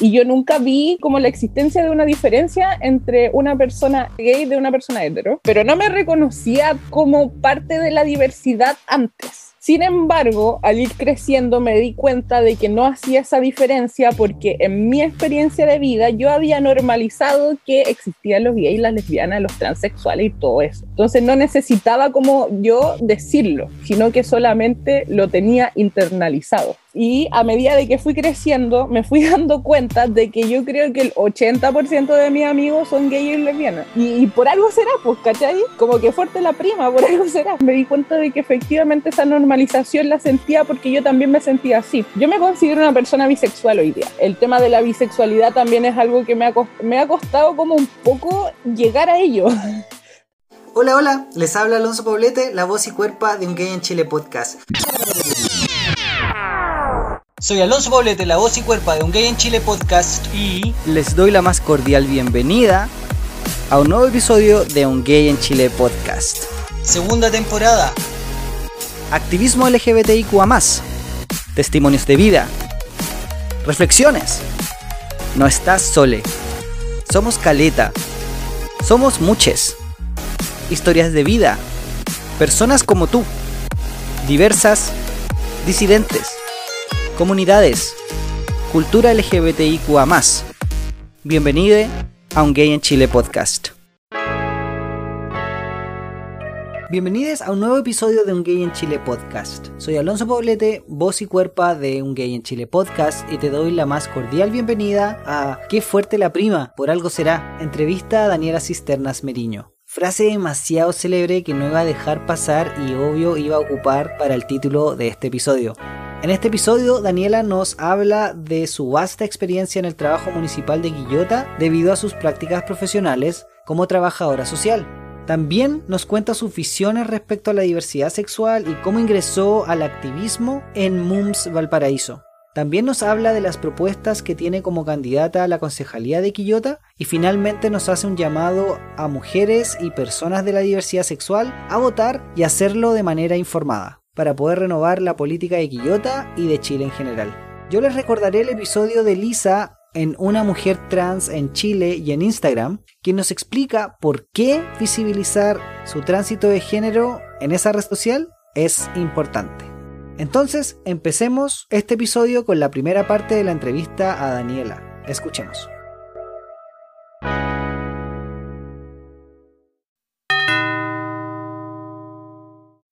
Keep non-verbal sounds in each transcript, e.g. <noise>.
y yo nunca vi como la existencia de una diferencia entre una persona gay de una persona hetero, pero no me reconocía como parte de la diversidad antes. Sin embargo, al ir creciendo me di cuenta de que no hacía esa diferencia porque en mi experiencia de vida yo había normalizado que existían los gays, las lesbianas, los transexuales y todo eso. Entonces no necesitaba como yo decirlo, sino que solamente lo tenía internalizado. Y a medida de que fui creciendo, me fui <laughs> dando cuenta de que yo creo que el 80% de mis amigos son gays y lesbianas. Y, por algo será, pues, ¿cachai? Como que fuerte la prima, por <laughs> algo será. Me di cuenta de que efectivamente esa normalización la sentía porque yo también me sentía así. Yo me considero una persona bisexual hoy día. El tema de la bisexualidad también es algo que me ha, me ha costado como un poco llegar a ello. Hola, hola, les habla Alonso Poblete, la voz y cuerpa de un gay en Chile podcast. Soy Alonso Poblete, la voz y cuerpa de Un Gay en Chile podcast y les doy la más cordial bienvenida a un nuevo episodio de Un Gay en Chile podcast. Segunda temporada. Activismo LGBTIQA+, testimonios de vida, reflexiones. No estás sole. Somos caleta. Somos muches. Historias de vida. Personas como tú. Diversas. Disidentes comunidades, cultura LGBTIQA. Bienvenido a Un Gay en Chile podcast. Bienvenidos a un nuevo episodio de Un Gay en Chile podcast. Soy Alonso Poblete, voz y cuerpa de Un Gay en Chile podcast y te doy la más cordial bienvenida a Qué fuerte la prima, por algo será, entrevista a Daniela Cisternas Meriño. Frase demasiado célebre que no iba a dejar pasar y obvio iba a ocupar para el título de este episodio. En este episodio, Daniela nos habla de su vasta experiencia en el trabajo municipal de Quillota debido a sus prácticas profesionales como trabajadora social. También nos cuenta sus visiones respecto a la diversidad sexual y cómo ingresó al activismo en MUMS Valparaíso. También nos habla de las propuestas que tiene como candidata a la concejalía de Quillota y finalmente nos hace un llamado a mujeres y personas de la diversidad sexual a votar y hacerlo de manera informada para poder renovar la política de Quillota y de Chile en general. Yo les recordaré el episodio de Lisa en Una mujer trans en Chile y en Instagram, quien nos explica por qué visibilizar su tránsito de género en esa red social es importante. Entonces, empecemos este episodio con la primera parte de la entrevista a Daniela. Escuchemos.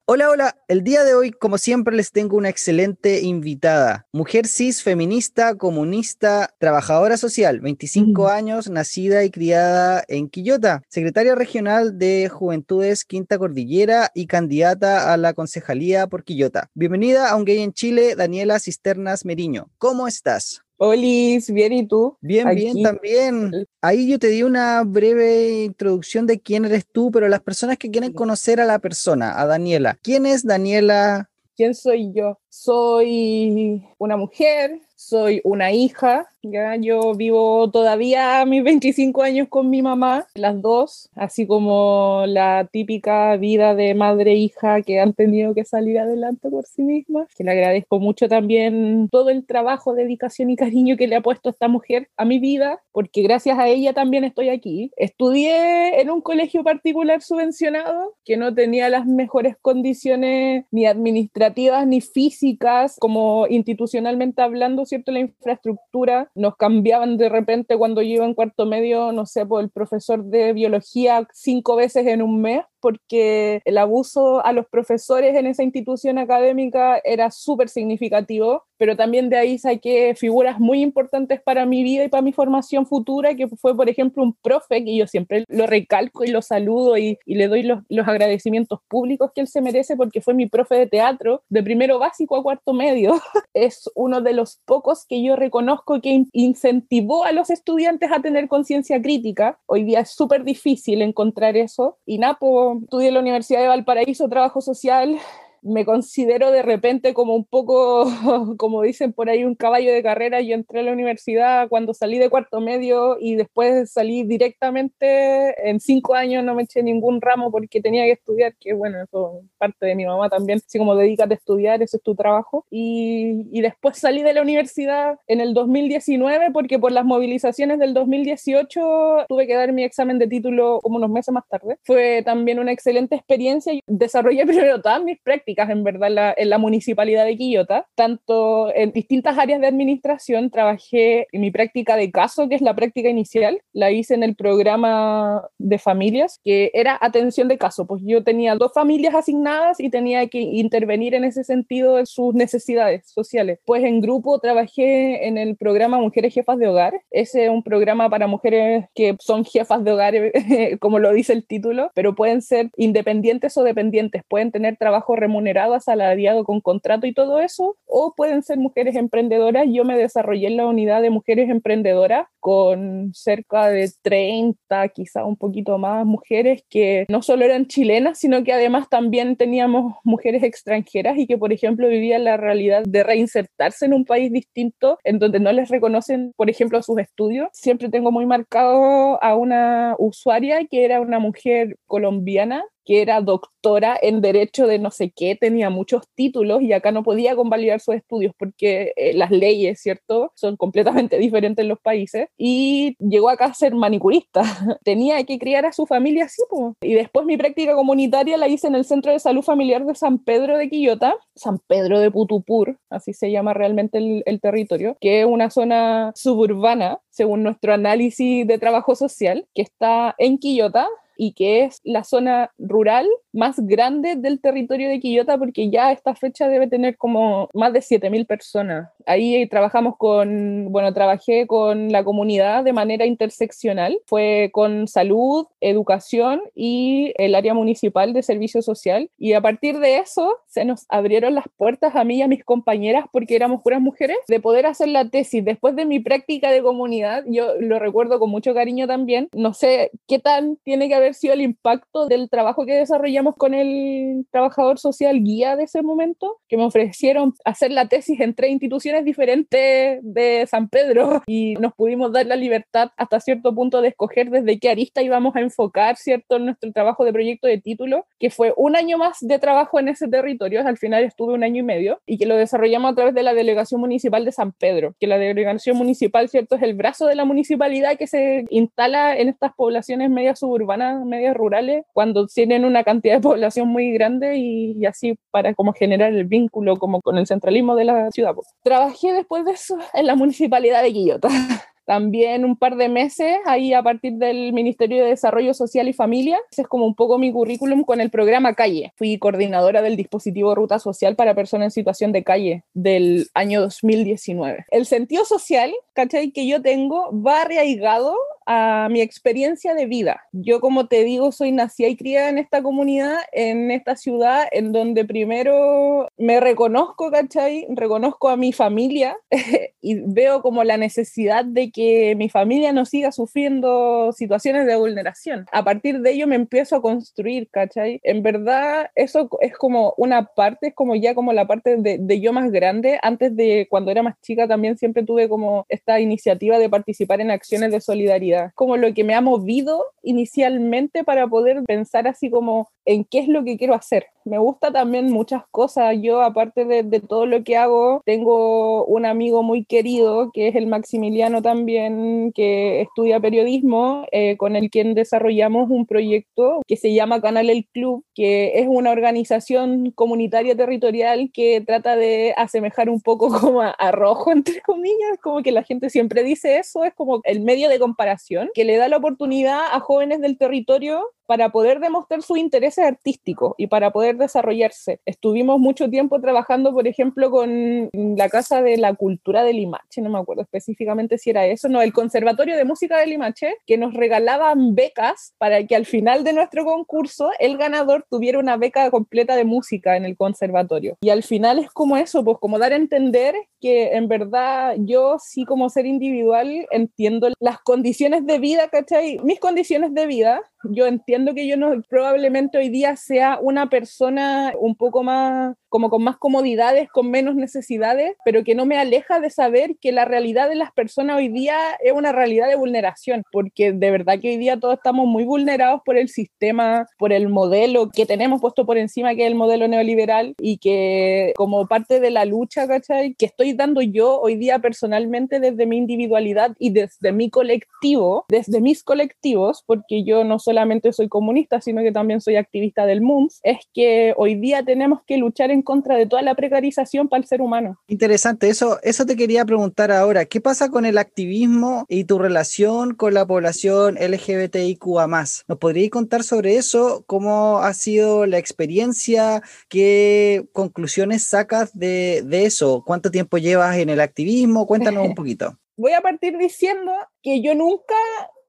Hola, hola. El día de hoy, como siempre, les tengo una excelente invitada. Mujer cis, feminista, comunista, trabajadora social, 25 años, nacida y criada en Quillota, secretaria regional de Juventudes Quinta Cordillera y candidata a la concejalía por Quillota. Bienvenida a Un Gay en Chile, Daniela Cisternas Meriño. ¿Cómo estás? Olis, bien, ¿y tú? Bien, bien, también. Ahí yo te di una breve introducción de quién eres tú, pero las personas que quieren conocer a la persona, a Daniela, ¿quién es Daniela? ¿Quién soy yo? Soy una mujer, soy una hija, ¿ya? Yo vivo todavía mis 25 años con mi mamá, las dos, así como la típica vida de madre e hija que han tenido que salir adelante por sí mismas, que le agradezco mucho también todo el trabajo, dedicación y cariño que le ha puesto esta mujer a mi vida, porque gracias a ella también estoy aquí. Estudié en un colegio particular subvencionado que no tenía las mejores condiciones ni administrativas ni físicas como institucionalmente hablando ¿cierto? La infraestructura nos cambiaban de repente cuando yo iba en cuarto medio, no sé, por el profesor de biología cinco veces en un mes porque el abuso a los profesores en esa institución académica era súper significativo, pero también de ahí saqué figuras muy importantes para mi vida y para mi formación futura, que fue, por ejemplo, un profe, que yo siempre lo recalco y lo saludo y, le doy los, los, agradecimientos públicos que él se merece, porque fue mi profe de teatro, de primero básico a cuarto medio. <laughs> es uno de los pocos que yo reconozco que incentivó a los estudiantes a tener conciencia crítica. Hoy día es súper difícil encontrar eso. Y Napo estudié en la Universidad de Valparaíso Trabajo Social me considero de repente como un poco, <laughs> como dicen por ahí, un caballo de carrera. Yo entré a la universidad cuando salí de cuarto medio y después salí directamente, en cinco años no me eché ningún ramo porque tenía que estudiar, que bueno, eso parte de mi mamá también, así como dedícate a estudiar, ese es tu trabajo. Y, y después salí de la universidad en el 2019 porque por las movilizaciones del 2018 tuve que dar mi examen de título como unos meses más tarde. Fue también una excelente experiencia. Desarrollé <laughs> primero todas mis prácticas, en verdad, en la, en la municipalidad de Quillota, tanto en distintas áreas de administración. Trabajé en mi práctica de caso, que es la práctica inicial. La hice en el programa de familias, que era atención de caso. Pues yo tenía dos familias asignadas y tenía que intervenir en ese sentido en sus necesidades sociales. Pues en grupo trabajé en el programa Mujeres Jefas de Hogar. Ese es un programa para mujeres que son jefas de hogar, <laughs> como lo dice el título, pero pueden ser independientes o dependientes, pueden tener trabajo remunerado, asalariado con contrato y todo eso, o pueden ser mujeres emprendedoras. Yo me desarrollé en la unidad de mujeres emprendedoras con cerca de 30, quizá un poquito más, mujeres que no solo eran chilenas, sino que además también teníamos mujeres extranjeras y que, por ejemplo, vivían la realidad de reinsertarse en un país distinto, en donde no les reconocen, por ejemplo, sus estudios. Siempre tengo muy marcado a una usuaria que era una mujer colombiana que era doctora en derecho de no sé qué, tenía muchos títulos y acá no podía convalidar sus estudios porque eh, las leyes, ¿cierto?, son completamente <laughs> diferentes en los países y llegó acá a ser manicurista. <laughs> tenía que criar a su familia así, pues. Y después mi práctica comunitaria la hice en el Centro de Salud Familiar de San Pedro de Quillota, San Pedro de Putupur, así se llama realmente el, el territorio, que es una zona suburbana, según nuestro análisis de trabajo social, que está en Quillota, y que es la zona rural más grande del territorio de Quillota porque ya esta fecha debe tener como más de 7.000 personas. Ahí trabajamos con, bueno, trabajé con la comunidad de manera interseccional, fue con salud, educación y el área municipal de servicio social y a partir de eso se nos abrieron las puertas a mí y a mis compañeras porque éramos puras mujeres de poder hacer la tesis. Después de mi práctica de comunidad, yo lo recuerdo con mucho cariño también, no sé qué tan tiene que haber sido el impacto del trabajo que desarrollamos con el trabajador social guía de ese momento, que me ofrecieron hacer la tesis en tres instituciones diferentes de San Pedro <laughs> y nos pudimos dar la libertad hasta cierto punto de escoger desde qué arista íbamos a enfocar, ¿cierto?, nuestro trabajo de proyecto de título, que fue un año más de trabajo en ese territorio, al final estuve un año y medio, y que lo desarrollamos a través de la Delegación Municipal de San Pedro, que la Delegación Municipal, ¿cierto?, es el brazo de la municipalidad que se instala en estas poblaciones medias suburbanas, medias rurales, cuando tienen una cantidad población muy grande y, así para como generar el vínculo como con el centralismo de la ciudad. Trabajé después de eso en la municipalidad de Quillota. <laughs> También un par de meses ahí a partir del Ministerio de Desarrollo Social y Familia. Es como un poco mi currículum con el programa Calle. Fui coordinadora del dispositivo Ruta Social para Personas en Situación de Calle del año 2019. El sentido social, ¿cachai? Que yo tengo va arraigado a mi experiencia de vida. Yo, como te digo, soy nacida y criada en esta comunidad, en esta ciudad, en donde primero me reconozco, ¿cachai? Reconozco a mi familia <laughs> y veo como la necesidad de que mi familia no siga sufriendo situaciones de vulneración. A partir de ello me empiezo a construir, ¿cachai? En verdad, eso es como una parte, es como ya como la parte de, de yo más grande. Antes de cuando era más chica también siempre tuve como esta iniciativa de participar en acciones de solidaridad como lo que me ha movido inicialmente para poder pensar así como en qué es lo que quiero hacer. Me gusta también muchas cosas. Yo, aparte de, todo lo que hago, tengo un amigo muy querido, que es el Maximiliano también, que estudia periodismo, eh, con el quien desarrollamos un proyecto que se llama Canal El Club, que es una organización comunitaria territorial que trata de asemejar un poco <laughs> como a, a rojo, entre comillas, como que la gente siempre dice eso, es como el medio de comparación que le da la oportunidad a jóvenes del territorio para poder demostrar sus intereses artísticos y para poder desarrollarse. Estuvimos mucho tiempo trabajando, por ejemplo, con la Casa de la Cultura de Limache, no me acuerdo específicamente si era eso, no, el Conservatorio de Música de Limache, que nos regalaban becas para que al final de nuestro concurso el ganador tuviera una beca completa de música en el conservatorio. Y al final es como eso, pues como dar a entender que en verdad yo sí como ser individual entiendo las condiciones de vida, ¿cachai? Mis condiciones de vida yo entiendo que yo no, probablemente hoy día sea una persona un poco más como con más comodidades, con menos necesidades, pero que no me aleja de saber que la realidad de las personas hoy día es una realidad de vulneración, porque de verdad que hoy día todos estamos muy vulnerados por el sistema, por el modelo que tenemos puesto por encima, que es el modelo neoliberal, y que como parte de la lucha, ¿cachai? Que estoy dando yo hoy día personalmente desde mi individualidad y desde mi colectivo, desde mis colectivos, porque yo no solamente soy comunista, sino que también soy activista del MUMS, es que hoy día tenemos que luchar en contra de toda la precarización para el ser humano. Interesante, eso, eso te quería preguntar ahora. ¿Qué pasa con el activismo y tu relación con la población LGBTIQA? ¿Nos podrías contar sobre eso? ¿Cómo ha sido la experiencia? ¿Qué conclusiones sacas de, de eso? ¿Cuánto tiempo llevas en el activismo? Cuéntanos un <laughs> poquito. Voy a partir diciendo que yo nunca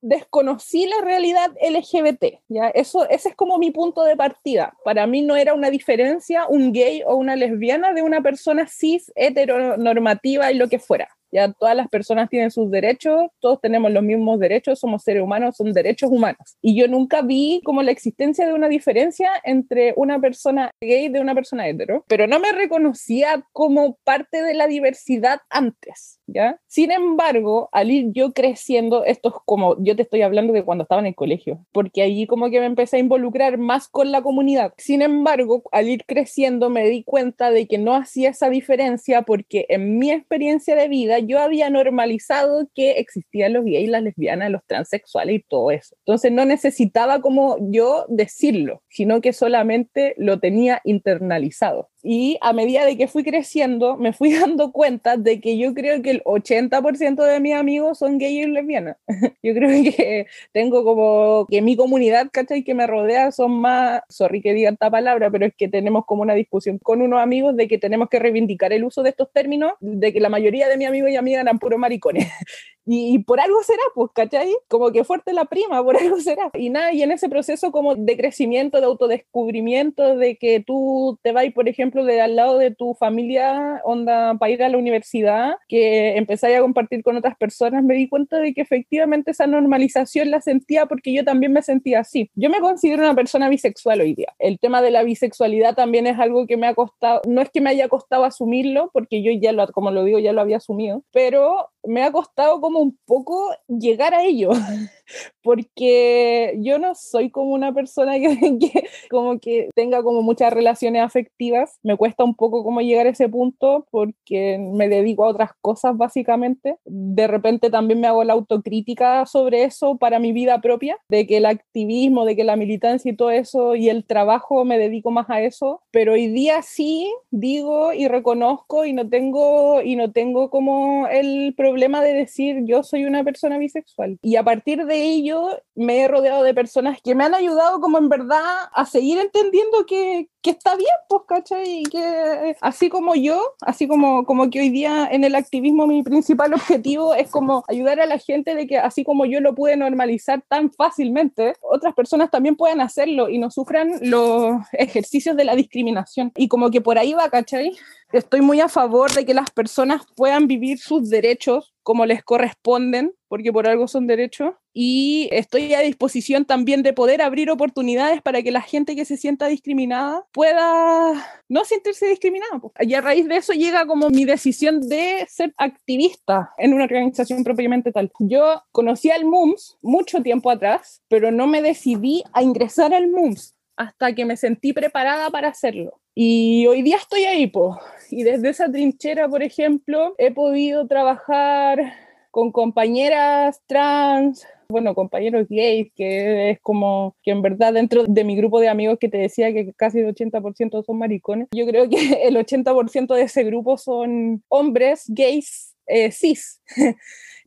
desconocí la realidad LGBT, ¿ya? Eso, ese es como mi punto de partida. Para mí no era una diferencia un gay o una lesbiana de una persona cis, heteronormativa y lo que fuera. Ya todas las personas tienen sus derechos, todos tenemos los mismos derechos, somos seres humanos, son derechos humanos. Y yo nunca vi como la existencia de una diferencia entre una persona gay de una persona hetero, pero no me reconocía como parte de la diversidad antes, ¿ya? Sin embargo, al ir yo creciendo, esto es como, yo te estoy hablando de cuando estaba en el colegio, porque allí como que me empecé a involucrar más con la comunidad. Sin embargo, al ir creciendo me di cuenta de que no hacía esa diferencia porque en mi experiencia de vida yo había normalizado que existían los gays, las lesbianas, los transexuales y todo eso. Entonces no necesitaba como yo decirlo, sino que solamente lo tenía internalizado. Y a medida de que fui creciendo, me fui <laughs> dando cuenta de que yo creo que el 80% de mis amigos son gays y lesbianas. <laughs> yo creo que tengo como que mi comunidad, ¿cachai? Que me rodea son más, sorry que diga esta palabra, pero es que tenemos como una discusión con unos amigos de que tenemos que reivindicar el uso de estos términos, de que la mayoría de mis amigos y amigas eran puros maricones. <laughs> Y, por algo será, pues, ¿cachai? Como que fuerte la prima, por <laughs> algo será. Y nada, y en ese proceso como de crecimiento, de autodescubrimiento, de que tú te vas, por ejemplo, de al lado de tu familia, onda, para ir a la universidad, que empezáis a compartir con otras personas, me di cuenta de que efectivamente esa normalización la sentía porque yo también me sentía así. Yo me considero una persona bisexual hoy día. El tema de la bisexualidad también es algo que me ha costado, no es que me haya costado asumirlo, porque yo ya lo, como lo digo, ya lo había asumido, pero me ha costado como un poco llegar a ello, <laughs> porque yo no soy como una persona <laughs> que, como que tenga como muchas relaciones afectivas, me cuesta un poco como llegar a ese punto porque me dedico a otras cosas básicamente. De repente también me hago la autocrítica sobre eso para mi vida propia, de que el activismo, de que la militancia y todo eso y el trabajo me dedico más a eso, pero hoy día sí digo y reconozco y no tengo y no tengo como el problema de decir yo soy una persona bisexual. Y a partir de ello me he rodeado de personas que me han ayudado como en verdad a seguir entendiendo que, que está bien, pues, ¿cachai? Y que así como yo, así como, como que hoy día en el activismo mi principal objetivo es como ayudar a la gente de que así como yo lo pude normalizar tan fácilmente, otras personas también puedan hacerlo y no sufran los ejercicios de la discriminación. Y como que por ahí va, ¿cachai? Estoy muy a favor de que las personas puedan vivir sus derechos como les corresponden, porque por algo son derechos, y estoy a disposición también de poder abrir oportunidades para que la gente que se sienta discriminada pueda no sentirse discriminada. Y a raíz de eso llega como mi decisión de ser activista en una organización propiamente tal. Yo conocí al MUMS mucho tiempo atrás, pero no me decidí a ingresar al MUMS hasta que me sentí preparada para hacerlo. Y hoy día estoy ahí, pues. Y desde esa trinchera, por ejemplo, he podido trabajar con compañeras trans, bueno, compañeros gays, que es como que en verdad dentro de mi grupo de amigos que te decía que casi el 80% son maricones, yo creo que <laughs> el 80% de ese grupo son hombres gays eh, cis. <laughs>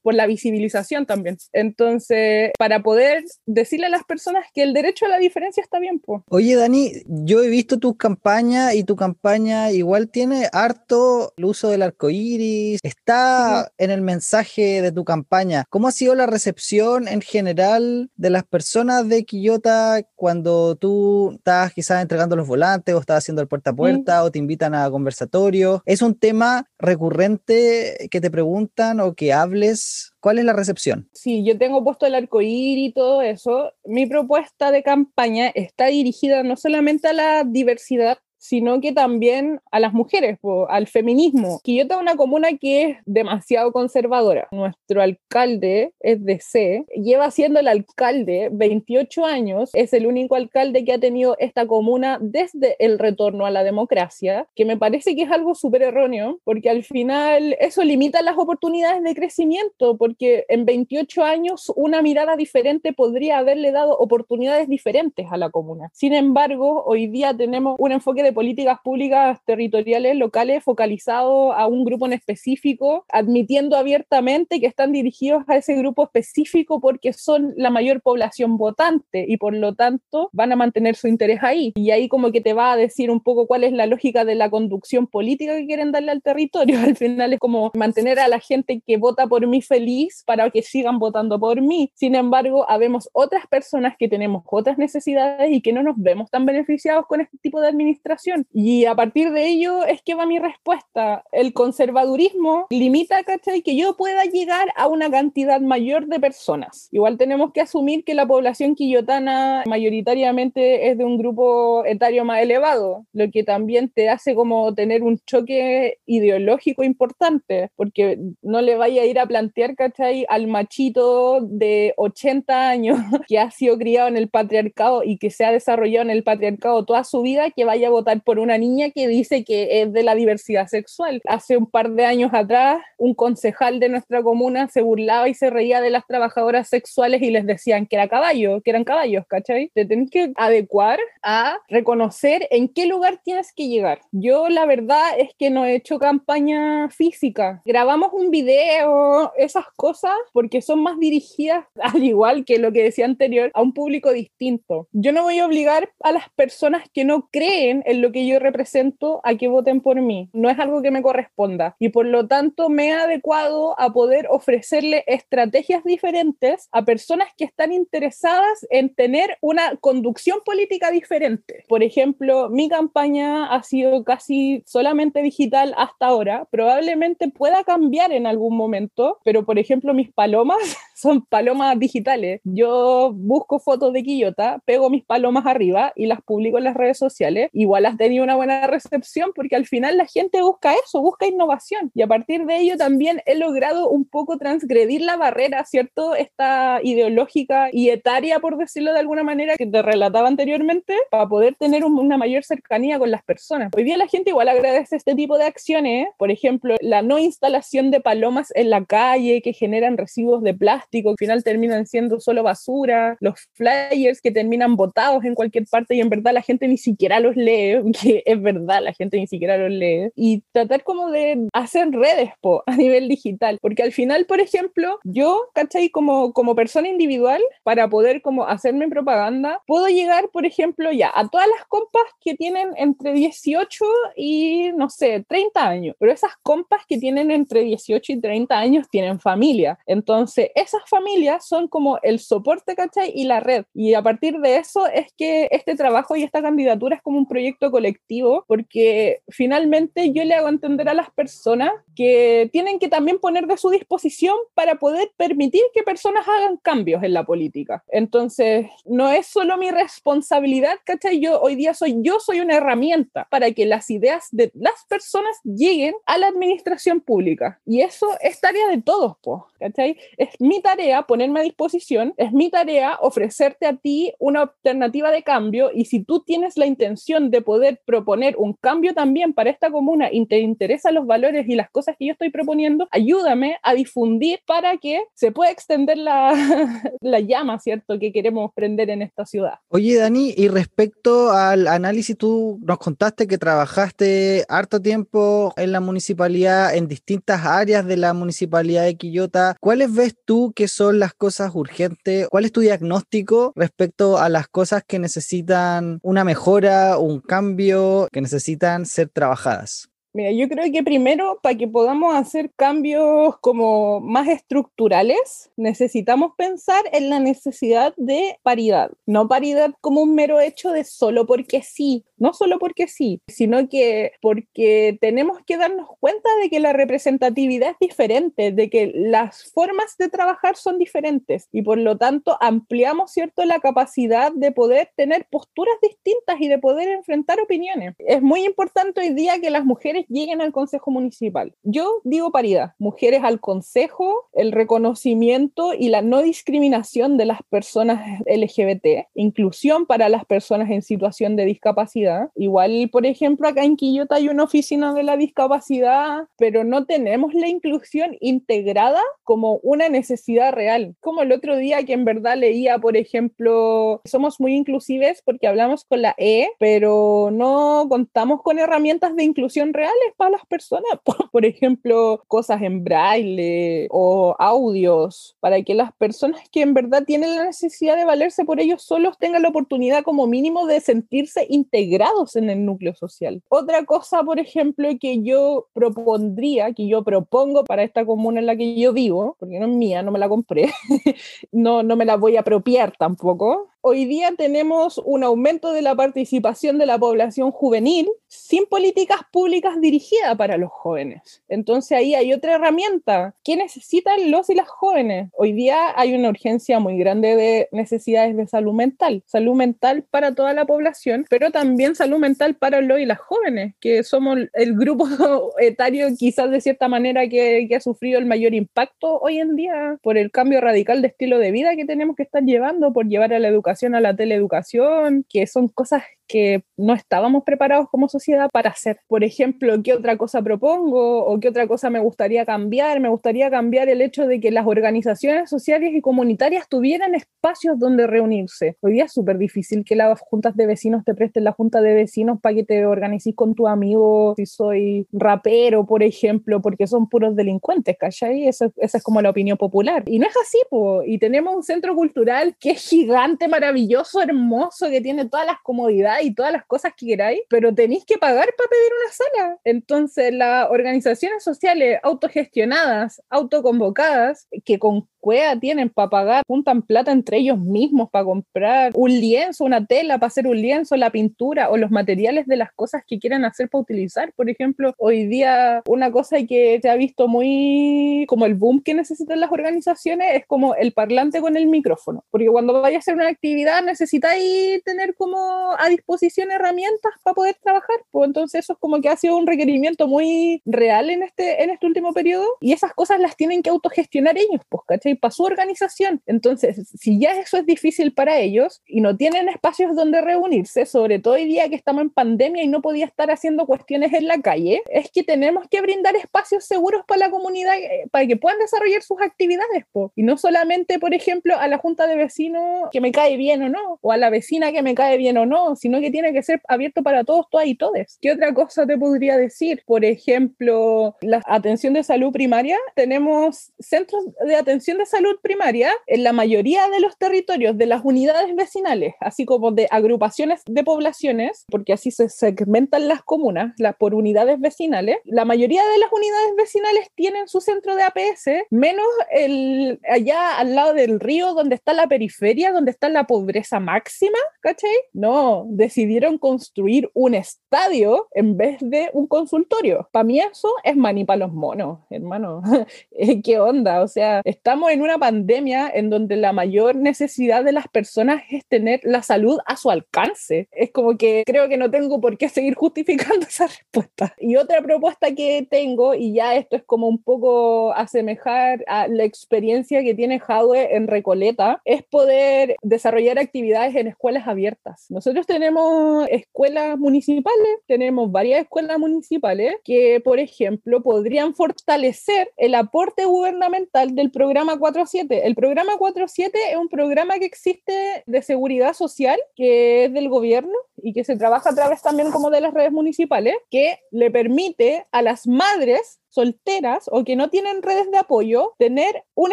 por la visibilización también. Entonces, para poder decirle a las personas que el derecho a la diferencia está bien. pues. Oye, Dani, yo he visto tus campañas y tu campaña igual tiene harto el uso del arco iris, está en el mensaje de tu campaña. ¿Cómo ha sido la recepción en general de las personas de Quillota cuando tú estás quizás entregando los volantes o estás haciendo el puerta a puerta o te invitan a conversatorio? ¿Es un tema recurrente que te preguntan o que hables? ¿Cuál es la recepción? Sí, yo tengo puesto el arco y todo eso. Mi propuesta de campaña está dirigida no solamente a la diversidad sino que también a las mujeres, al feminismo. Quillota es una comuna que es demasiado conservadora. Nuestro alcalde es de C, lleva siendo el alcalde 28 años, es el único alcalde que ha tenido esta comuna desde el retorno a la democracia, que me parece que es algo súper erróneo, porque al final eso limita las oportunidades de crecimiento, porque en 28 años una mirada diferente podría haberle dado oportunidades diferentes a la comuna. Sin embargo, hoy día tenemos un enfoque de políticas públicas territoriales locales focalizado a un grupo en específico, admitiendo abiertamente que están dirigidos a ese grupo específico porque son la mayor población votante y por lo tanto van a mantener su interés ahí. Y ahí como que te va a decir un poco cuál es la lógica de la conducción política que quieren darle al territorio. <laughs> Al final es como mantener a la gente que vota por mí feliz para que sigan votando por mí. Sin embargo, habemos otras personas que tenemos otras necesidades y que no nos vemos tan beneficiados con este tipo de administración y a partir de ello es que va mi respuesta. El conservadurismo limita, ¿cachai? Que yo pueda llegar a una cantidad mayor de personas. Igual tenemos que asumir que la población quillotana mayoritariamente es de un grupo etario más elevado, lo que también te hace como tener un choque ideológico importante, porque no le vaya a ir a plantear, ¿cachai? Al machito de 80 años <laughs> que ha sido criado en el patriarcado y que se ha desarrollado en el patriarcado toda su vida, que vaya a votar por una niña que dice que es de la diversidad sexual. Hace un par de años atrás, un concejal de nuestra comuna se burlaba y se reía de las trabajadoras sexuales y les decían que era caballo, que eran caballos, ¿cachai? Te tenés que adecuar a reconocer en qué lugar tienes que llegar. Yo la verdad es que no he hecho campaña física. Grabamos un video, esas cosas, porque son más dirigidas, <laughs> al igual que lo que decía anterior, a un público distinto. Yo no voy a obligar a las personas que no creen en lo que yo represento a que voten por mí. No es algo que me corresponda y por lo tanto me he adecuado a poder ofrecerle estrategias diferentes a personas que están interesadas en tener una conducción política diferente. Por ejemplo, mi campaña ha sido casi solamente digital hasta ahora. Probablemente pueda cambiar en algún momento, pero por ejemplo mis palomas <laughs> son palomas digitales. Yo busco fotos de Quillota, pego mis palomas arriba y las publico en las redes sociales. Igual has tenido una buena recepción porque al final la gente busca eso, busca innovación. Y a partir de ello también he logrado un poco transgredir la barrera, ¿cierto? Esta ideológica y etaria, por decirlo de alguna manera, que te relataba anteriormente, para poder tener una mayor cercanía con las personas. Hoy día la gente igual agradece este tipo de acciones, por ejemplo, la no instalación de palomas en la calle que generan residuos de plástico, al final terminan siendo solo basura, los flyers que terminan botados en cualquier parte y en verdad la gente ni siquiera los lee <laughs> que es verdad, la gente ni siquiera lo lee, y tratar como de hacer redes po, a nivel digital, porque al final, por ejemplo, yo, ¿cachai? Como, como persona individual, para poder como hacerme propaganda, puedo llegar, por ejemplo, ya a todas las compas que tienen entre 18 y, no sé, 30 años, pero esas compas que tienen entre 18 y 30 años tienen familia, entonces esas familias son como el soporte, ¿cachai? Y la red, y a partir de eso es que este trabajo y esta candidatura es como un proyecto colectivo, porque finalmente yo le hago entender a las personas que tienen que también poner de su disposición para poder permitir que personas hagan cambios en la política. Entonces, no es solo mi responsabilidad, ¿cachai? Yo hoy día soy, yo soy una herramienta para que las ideas de las personas lleguen a la administración pública. Y eso es tarea de todos, pues, ¿cachai? Es mi tarea ponerme a disposición, es mi tarea ofrecerte a ti una alternativa de cambio y si tú tienes la intención de poder proponer un cambio también para esta comuna y te interesan los valores y las cosas que yo estoy proponiendo, ayúdame a difundir para que se pueda extender la, <laughs> la llama, ¿cierto?, que queremos prender en esta ciudad. Oye, Dani, y respecto al análisis, tú nos contaste que trabajaste harto tiempo en la municipalidad, en distintas áreas de la municipalidad de Quillota. ¿Cuáles ves tú son las cosas urgentes? ¿Cuál es tu diagnóstico respecto a las cosas que necesitan una mejora, un cambio, que necesitan ser trabajadas? Mira, yo creo que primero, para que podamos hacer cambios como más estructurales, necesitamos pensar en la necesidad de paridad. No paridad como un mero hecho de solo porque sí, no solo porque sí, sino que porque tenemos que darnos cuenta de que la representatividad es diferente, de que las formas de trabajar son diferentes y por lo tanto ampliamos, ¿cierto?, la capacidad de poder tener posturas distintas y de poder enfrentar opiniones. Es muy importante hoy día que las mujeres lleguen al Consejo Municipal. Yo digo paridad, mujeres al Consejo, el reconocimiento y la no discriminación de las personas LGBT, inclusión para las personas en situación de discapacidad. Igual, por ejemplo, acá en Quillota hay una oficina de la discapacidad, pero no tenemos la inclusión integrada como una necesidad real. Como el otro día que en verdad leía, por ejemplo, somos muy inclusives porque hablamos con la E, pero no contamos con herramientas de inclusión real para las personas, <laughs> por, ejemplo, cosas en braille o audios, para que las personas que en verdad tienen la necesidad de valerse por ellos solos tengan la oportunidad como mínimo de sentirse integrados en el núcleo social. Otra cosa, por ejemplo, que yo propondría, que yo propongo para esta comuna en la que yo vivo, porque no es mía, no me la compré, <laughs> no, no me la voy a apropiar tampoco, hoy día tenemos un aumento de la participación de la población juvenil sin políticas públicas dirigidas para los jóvenes. Entonces ahí hay otra herramienta. ¿Qué necesitan los y las jóvenes? Hoy día hay una urgencia muy grande de necesidades de salud mental. Salud mental para toda la población, pero también salud mental para los y las jóvenes, que somos el grupo <laughs> etario quizás de cierta manera que, que ha sufrido el mayor impacto hoy en día por el cambio radical de estilo de vida que tenemos que estar llevando, por llevar a la educación a la teleeducación, que son cosas que no estábamos preparados como sociedad para hacer. Por ejemplo, ¿qué otra cosa propongo o qué otra cosa me gustaría cambiar? Me gustaría cambiar el hecho de que las organizaciones sociales y comunitarias tuvieran espacios donde reunirse. Hoy día es súper difícil que las juntas de vecinos te presten la junta de vecinos para que te organices con tu amigo si soy rapero, por ejemplo, porque son puros delincuentes, ¿cachai? Eso, esa es como la opinión popular. Y no es así, po. y tenemos un centro cultural que es gigante, maravilloso, hermoso, que tiene todas las comodidades y todas las cosas que queráis, pero tenéis que pagar para pedir una sala. Entonces, las organizaciones sociales autogestionadas, autoconvocadas, que con cuea tienen para pagar, juntan plata entre ellos mismos para comprar un lienzo, una tela para hacer un lienzo, la pintura o los materiales de las cosas que quieran hacer para utilizar. Por ejemplo, hoy día una cosa que se ha visto muy como el boom que necesitan las organizaciones es como el parlante con el micrófono, porque cuando vaya a hacer una actividad necesitáis tener como a disposición herramientas para poder trabajar, pues entonces eso es como que ha sido un requerimiento muy real en este, en este último periodo y esas cosas las tienen que autogestionar ellos, pues, ¿cachai? Para su organización. Entonces, si ya eso es difícil para ellos y no tienen espacios donde reunirse, sobre todo hoy día que estamos en pandemia y no podía estar haciendo cuestiones en la calle, es que tenemos que brindar espacios seguros para la comunidad, eh, para que puedan desarrollar sus actividades, po. y no solamente, por ejemplo, a la junta de vecinos que me cae bien o no, o a la vecina que me cae bien o no, sino que tiene que ser abierto para todos, todas y todes. ¿Qué otra cosa te podría decir? Por ejemplo, la atención de salud primaria, tenemos centros de atención de salud primaria en la mayoría de los territorios de las unidades vecinales, así como de agrupaciones de poblaciones, porque así se segmentan las comunas las por unidades vecinales. La mayoría de las unidades vecinales tienen su centro de APS, menos el allá al lado del río donde está la periferia, donde está la pobreza máxima, ¿cachai? No, decidieron construir un estadio en vez de un consultorio. Para mí eso es maní para los monos, hermano. <laughs> ¿Qué onda? O sea, estamos en una pandemia en donde la mayor necesidad de las personas es tener la salud a su alcance. Es como que creo que no tengo por qué seguir justificando <laughs> esa respuesta. Y otra propuesta que tengo, y ya esto es como un poco asemejar a la experiencia que tiene Jadwe en Recoleta, es poder desarrollar actividades en escuelas abiertas. Nosotros tenemos escuelas municipales, tenemos varias escuelas municipales que, por ejemplo, podrían fortalecer el aporte gubernamental del programa 47. El programa 47 es un programa que existe de seguridad social, que es del gobierno y que se trabaja a través también como de las redes municipales, que le permite a las madres solteras o que no tienen redes de apoyo tener un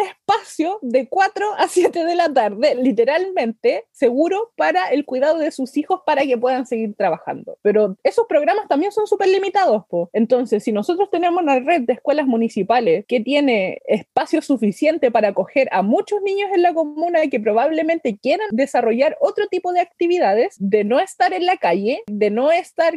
espacio de 4 a 7 de la tarde, literalmente, seguro para el cuidado de sus hijos para que puedan seguir trabajando. Pero esos programas también son súper limitados. Po. Entonces, si nosotros tenemos una red de escuelas municipales que tiene espacio suficiente para acoger a muchos niños en la comuna y que probablemente quieran desarrollar otro tipo de actividades, de no estar en la calle, de no estar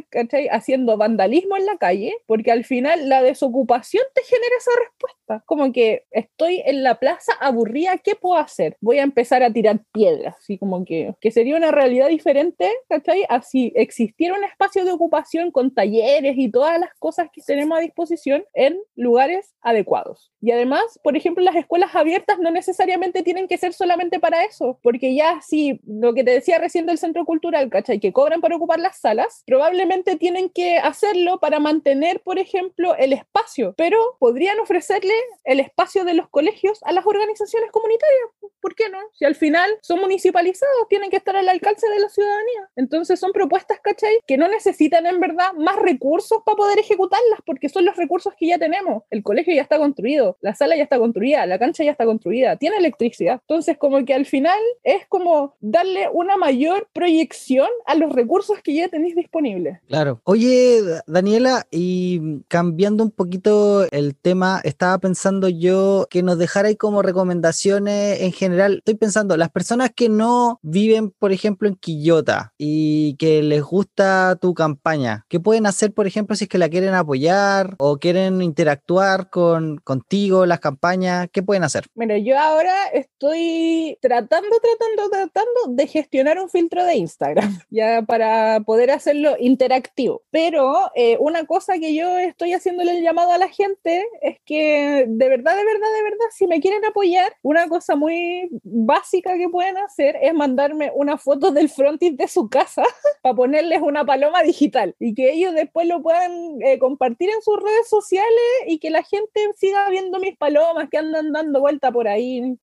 haciendo vandalismo en la calle, porque al final la desocupación te genera esa respuesta. Como que estoy en la plaza aburrida, ¿qué puedo hacer? Voy a empezar a tirar piedras, así como que, que sería una realidad diferente, ¿cachai? Así existiera un espacio de ocupación con talleres y todas las cosas que tenemos a disposición en lugares adecuados. Y además, por ejemplo, las escuelas abiertas no necesariamente tienen que ser solamente para eso, porque ya si lo que te decía recién del centro cultural, ¿cachai? Que cobran para ocupar las salas, probablemente tienen que hacerlo para mantener, por ejemplo, el espacio, pero podrían ofrecerle el espacio de los colegios a las organizaciones comunitarias. ¿Por qué no? Si al final son municipalizados, tienen que estar al alcance de la ciudadanía. Entonces son propuestas, ¿cachai? Que no necesitan en verdad más recursos para poder ejecutarlas, porque son los recursos que ya tenemos. El colegio ya está construido, la sala ya está construida, la cancha ya está construida, tiene electricidad. Entonces, como que al final es como darle una mayor proyección a los recursos que ya tenéis disponibles. Claro. Oye, Daniela, y cambiando un poquito el tema, estaba pensando yo que nos dejara ahí como recomendaciones en general. Estoy pensando, las personas que no viven, por ejemplo, en Quillota y que les gusta tu campaña, ¿qué pueden hacer, por ejemplo, si es que la quieren apoyar o quieren interactuar con contigo, las campañas? ¿Qué pueden hacer? Mira, yo ahora estoy tratando, tratando, tratando de gestionar un filtro de Instagram, <laughs> ya para poder hacerlo interactivo. Pero eh, una cosa que yo estoy haciéndole el llamado a la gente es que de verdad, de verdad, de verdad, si me quieren apoyar, una cosa muy básica que pueden hacer es mandarme una foto del frontis de su casa <laughs> para ponerles una paloma digital y que ellos después lo puedan eh, compartir en sus redes sociales y que la gente siga viendo mis palomas que andan dando vuelta por ahí.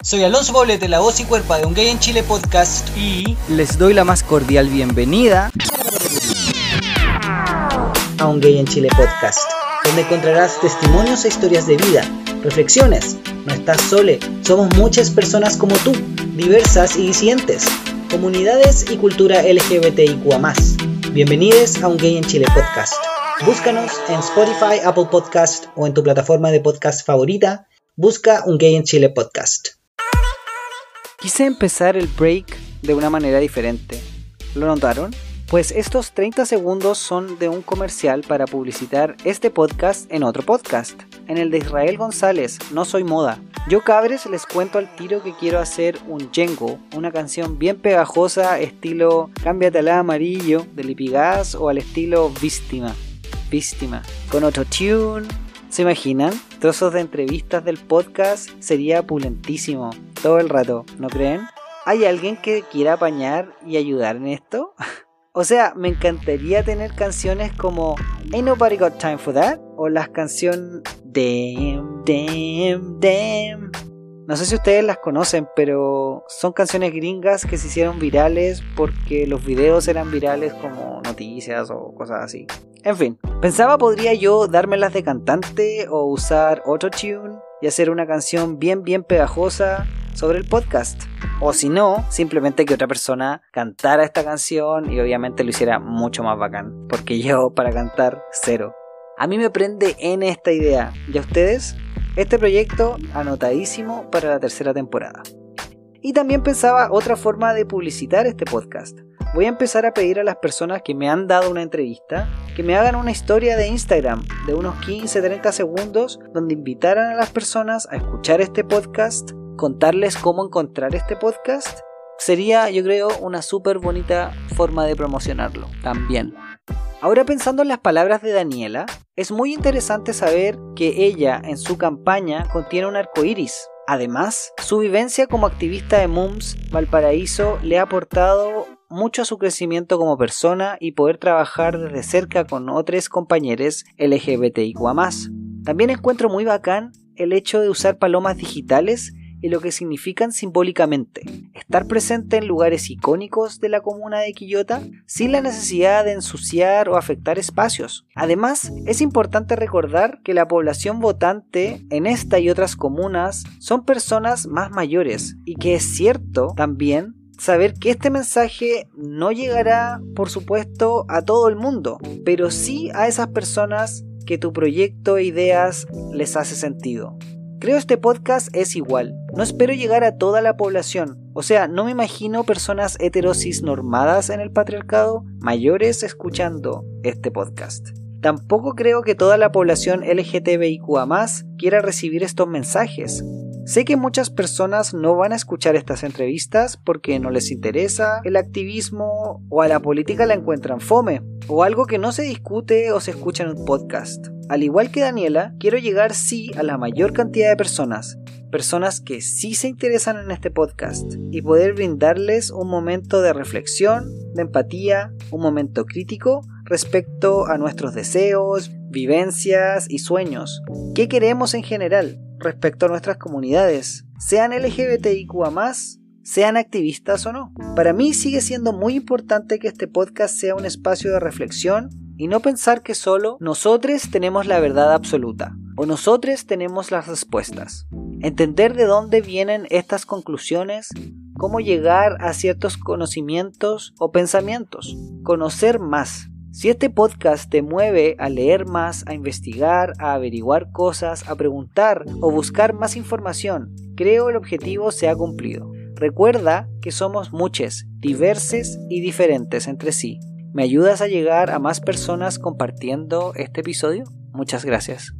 Soy Alonso Poblete, la voz y cuerpo de Un Gay en Chile podcast y les doy la más cordial bienvenida a Un Gay en Chile podcast, donde encontrarás testimonios e historias de vida, reflexiones. No estás sole, somos muchas personas como tú, diversas y disidentes, comunidades y cultura LGBTIQA+. Bienvenidos a Un Gay en Chile podcast. Búscanos en Spotify, Apple Podcast o en tu plataforma de podcast favorita. Busca Un Gay en Chile podcast. Quise empezar el break de una manera diferente. ¿Lo notaron? Pues estos 30 segundos son de un comercial para publicitar este podcast en otro podcast, en el de Israel González, No Soy Moda. Yo cabres les cuento al tiro que quiero hacer un Jengo, una canción bien pegajosa estilo Cámbiate al amarillo de Lipigas o al estilo Víctima. Víctima. Con otro tune. ¿Se imaginan? Trozos de entrevistas del podcast sería pulentísimo. Todo el rato, ¿no creen? ¿Hay alguien que quiera apañar y ayudar en esto? <laughs> O sea, me encantaría tener canciones como Ain't Nobody Got Time for That o las canciones Damn, Damn, Damn. No sé si ustedes las conocen, pero son canciones gringas que se hicieron virales porque los videos eran virales como noticias o cosas así. En fin, pensaba podría yo dármelas de cantante o usar autotune y hacer una canción bien bien pegajosa sobre el podcast. O si no, simplemente que otra persona cantara esta canción y obviamente lo hiciera mucho más bacán. Porque yo para cantar, cero. A mí me prende en esta idea. ¿Y a ustedes? Este proyecto anotadísimo para la tercera temporada. Y también pensaba otra forma de publicitar este podcast. Voy a empezar a pedir a las personas que me han dado una entrevista que me hagan una historia de Instagram de unos 15-30 segundos donde invitaran a las personas a escuchar este podcast contarles cómo encontrar este podcast sería, yo creo, una súper bonita forma de promocionarlo también. Ahora pensando en las palabras de Daniela, es muy interesante saber que ella en su campaña contiene un arco iris. Además, su vivencia como activista de MUMS Valparaíso le ha aportado mucho a su crecimiento como persona y poder trabajar desde cerca con otros compañeros LGBTIQA. También encuentro muy bacán el hecho de usar palomas digitales y lo que significan simbólicamente. Estar presente en lugares icónicos de la comuna de Quillota sin la necesidad de ensuciar o afectar espacios. Además, es importante recordar que la población votante en esta y otras comunas son personas más mayores y que es cierto también saber que este mensaje no llegará, por supuesto, a todo el mundo, pero sí a esas personas que tu proyecto e ideas les hace sentido. Creo este podcast es igual. No espero llegar a toda la población. O sea, no me imagino personas heterosis normadas en el patriarcado mayores escuchando este podcast. Tampoco creo que toda la población LGTBIQA quiera recibir estos mensajes. Sé que muchas personas no van a escuchar estas entrevistas porque no les interesa el activismo o a la política la encuentran fome o algo que no se discute o se escucha en un podcast. Al igual que Daniela, quiero llegar sí a la mayor cantidad de personas, personas que sí se interesan en este podcast y poder brindarles un momento de reflexión, de empatía, un momento crítico respecto a nuestros deseos, vivencias y sueños. ¿Qué queremos en general? respecto a nuestras comunidades, sean LGBTIQA sean activistas o no. Para mí sigue siendo muy importante que este podcast sea un espacio de reflexión y no pensar que solo nosotros tenemos la verdad absoluta o nosotros tenemos las respuestas. Entender de dónde vienen estas conclusiones, cómo llegar a ciertos conocimientos o pensamientos, conocer más, si este podcast te mueve a leer más, a investigar, a averiguar cosas, a preguntar o buscar más información, creo el objetivo se ha cumplido. Recuerda que somos muchos, diversos y diferentes entre sí. ¿Me ayudas a llegar a más personas compartiendo este episodio? Muchas gracias.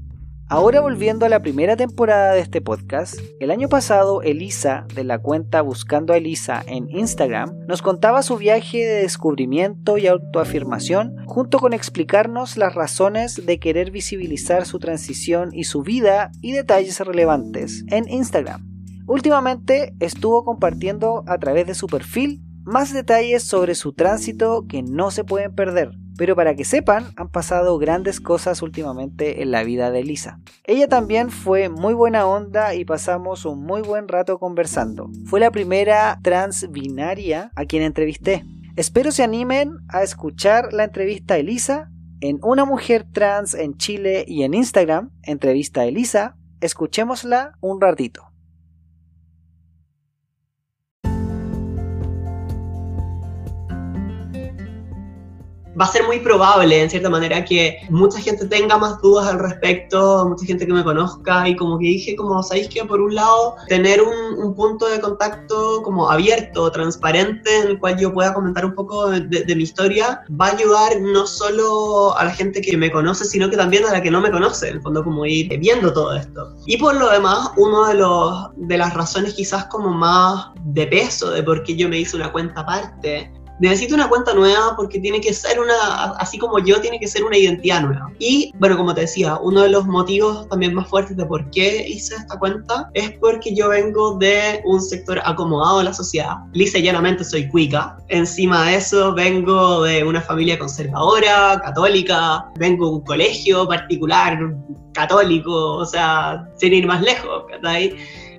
Ahora volviendo a la primera temporada de este podcast, el año pasado Elisa, de la cuenta Buscando a Elisa en Instagram, nos contaba su viaje de descubrimiento y autoafirmación, junto con explicarnos las razones de querer visibilizar su transición y su vida y detalles relevantes en Instagram. Últimamente estuvo compartiendo a través de su perfil más detalles sobre su tránsito que no se pueden perder. Pero para que sepan, han pasado grandes cosas últimamente en la vida de Lisa. Ella también fue muy buena onda y pasamos un muy buen rato conversando. Fue la primera trans binaria a quien entrevisté. Espero se animen a escuchar la entrevista a Elisa en Una Mujer Trans en Chile y en Instagram, entrevista a Elisa. Escuchémosla un ratito. Va a ser muy probable, en cierta manera, que mucha gente tenga más dudas al respecto, mucha gente que me conozca y como que dije, como sabéis que por un lado, tener un, punto de contacto como abierto, transparente, en el cual yo pueda comentar un poco de, mi historia, va a ayudar no solo a la gente que me conoce, sino que también a la que no me conoce, en el fondo como ir viendo todo esto. Y por lo demás, uno de, los, de las razones quizás como más de peso de por qué yo me hice una cuenta aparte necesito una cuenta nueva porque tiene que ser una, así como yo, tiene que ser una identidad nueva. Y bueno, como te decía, uno de los motivos también más fuertes de por qué hice esta cuenta es porque yo vengo de un sector acomodado de la sociedad. Lisa llanamente soy cuica. Encima de eso vengo de una familia conservadora, católica, vengo de un colegio particular, católico, o sea, sin ir más lejos, ¿verdad?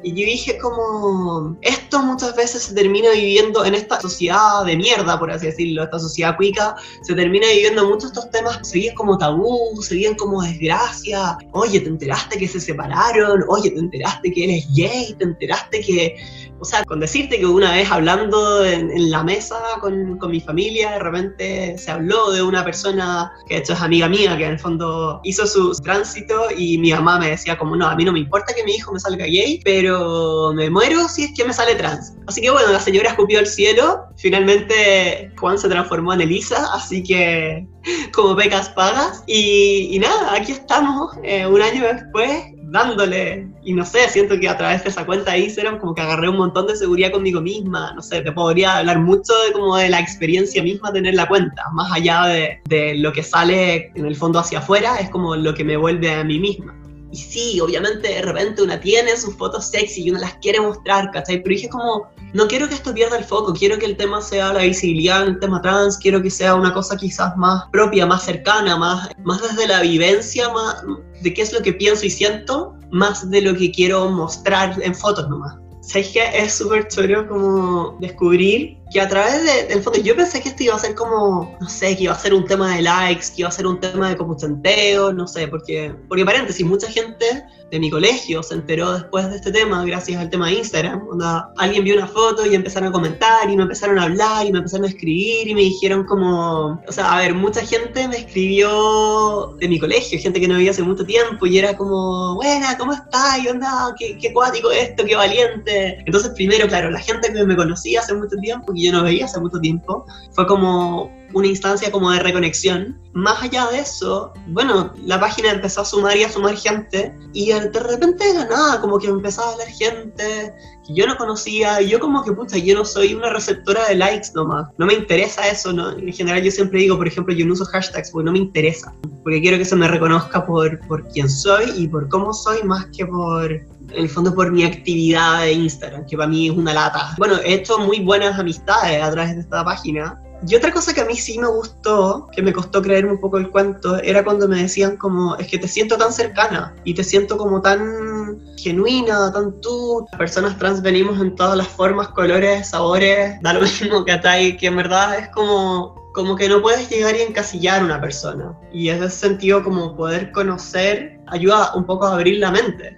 Y yo dije como, esto muchas veces se termina viviendo en esta sociedad de mierda, por así decirlo, esta sociedad cuica, se termina viviendo muchos estos temas, se como tabú, se como desgracia, oye, te enteraste que se separaron, oye, te enteraste que eres gay, te enteraste que o sea, con decirte que una vez hablando en, la mesa con, con, mi familia, de repente se habló de una persona que de hecho es amiga mía, que en el fondo hizo su tránsito y mi mamá me decía como, no, a mí no me importa que mi hijo me salga gay, pero me muero si es que me sale trans. Así que bueno, la señora escupió al cielo, finalmente Juan se transformó en Elisa, así que como pecas pagas. Y, nada, aquí estamos, eh, un año después, dándole. Y no sé, siento que a través de esa cuenta de Instagram como que agarré un montón de seguridad conmigo misma. No sé, te podría hablar mucho de como de la experiencia misma tener la cuenta. Más allá de, de lo que sale en el fondo hacia afuera, es como lo que me vuelve a mí misma. Y sí, obviamente de repente una tiene sus fotos sexy y una las quiere mostrar, ¿cachai? Pero dije como, no quiero que esto pierda el foco, quiero que el tema sea la visibilidad el tema trans, quiero que sea una cosa quizás más propia, más cercana, más, más desde la vivencia, más de qué es lo que pienso y siento, más de lo que quiero mostrar en fotos nomás. ¿Sabéis que es súper choro como descubrir que a través de, del fondo, yo pensé que esto iba a ser como, no sé, que iba a ser un tema de likes, que iba a ser un tema de como chanteo, no sé, porque, porque paréntesis, mucha gente de mi colegio se enteró después de este tema gracias al tema de Instagram, cuando alguien vio una foto y empezaron a comentar y me empezaron a hablar y me empezaron a escribir y me dijeron como, o sea, a ver, mucha gente me escribió de mi colegio, gente que no veía hace mucho tiempo y era como, buena, ¿cómo estás? ¿Qué onda? ¿Qué, qué cuático esto? ¿Qué valiente? Entonces primero, claro, la gente que me conocía hace mucho tiempo, que yo no veía hace mucho tiempo, fue como una instancia como de reconexión. Más allá de eso, bueno, la página empezó a sumar y a sumar gente y de repente de nada, como que empezaba a hablar gente que yo no conocía y yo como que, puta, yo no soy una receptora de likes nomás. No me interesa eso, ¿no? En general yo siempre digo, por ejemplo, yo no uso hashtags porque no me interesa. Porque quiero que se me reconozca por, por quién soy y por cómo soy más que por en el fondo por mi actividad de Instagram, que para mí es una lata. Bueno, he hecho muy buenas amistades a través de esta página, y otra cosa que a mí sí me gustó, que me costó creerme un poco el cuento, era cuando me decían como, es que te siento tan cercana y te siento como tan genuina, tan tú. Las personas trans venimos en todas las formas, colores, sabores, da lo <laughs> mismo que atai, que en verdad es como, como que no puedes llegar y encasillar a una persona. Y ese sentido como poder conocer ayuda un poco a abrir la mente.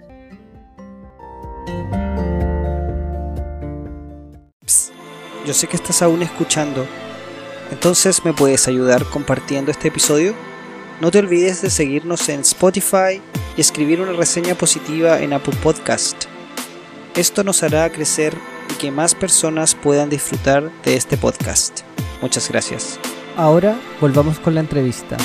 Yo sé que estás aún escuchando entonces me puedes ayudar compartiendo este episodio. No te olvides de seguirnos en Spotify y escribir una reseña positiva en Apple Podcast. Esto nos hará crecer y que más personas puedan disfrutar de este podcast. Muchas gracias. Ahora volvamos con la entrevista.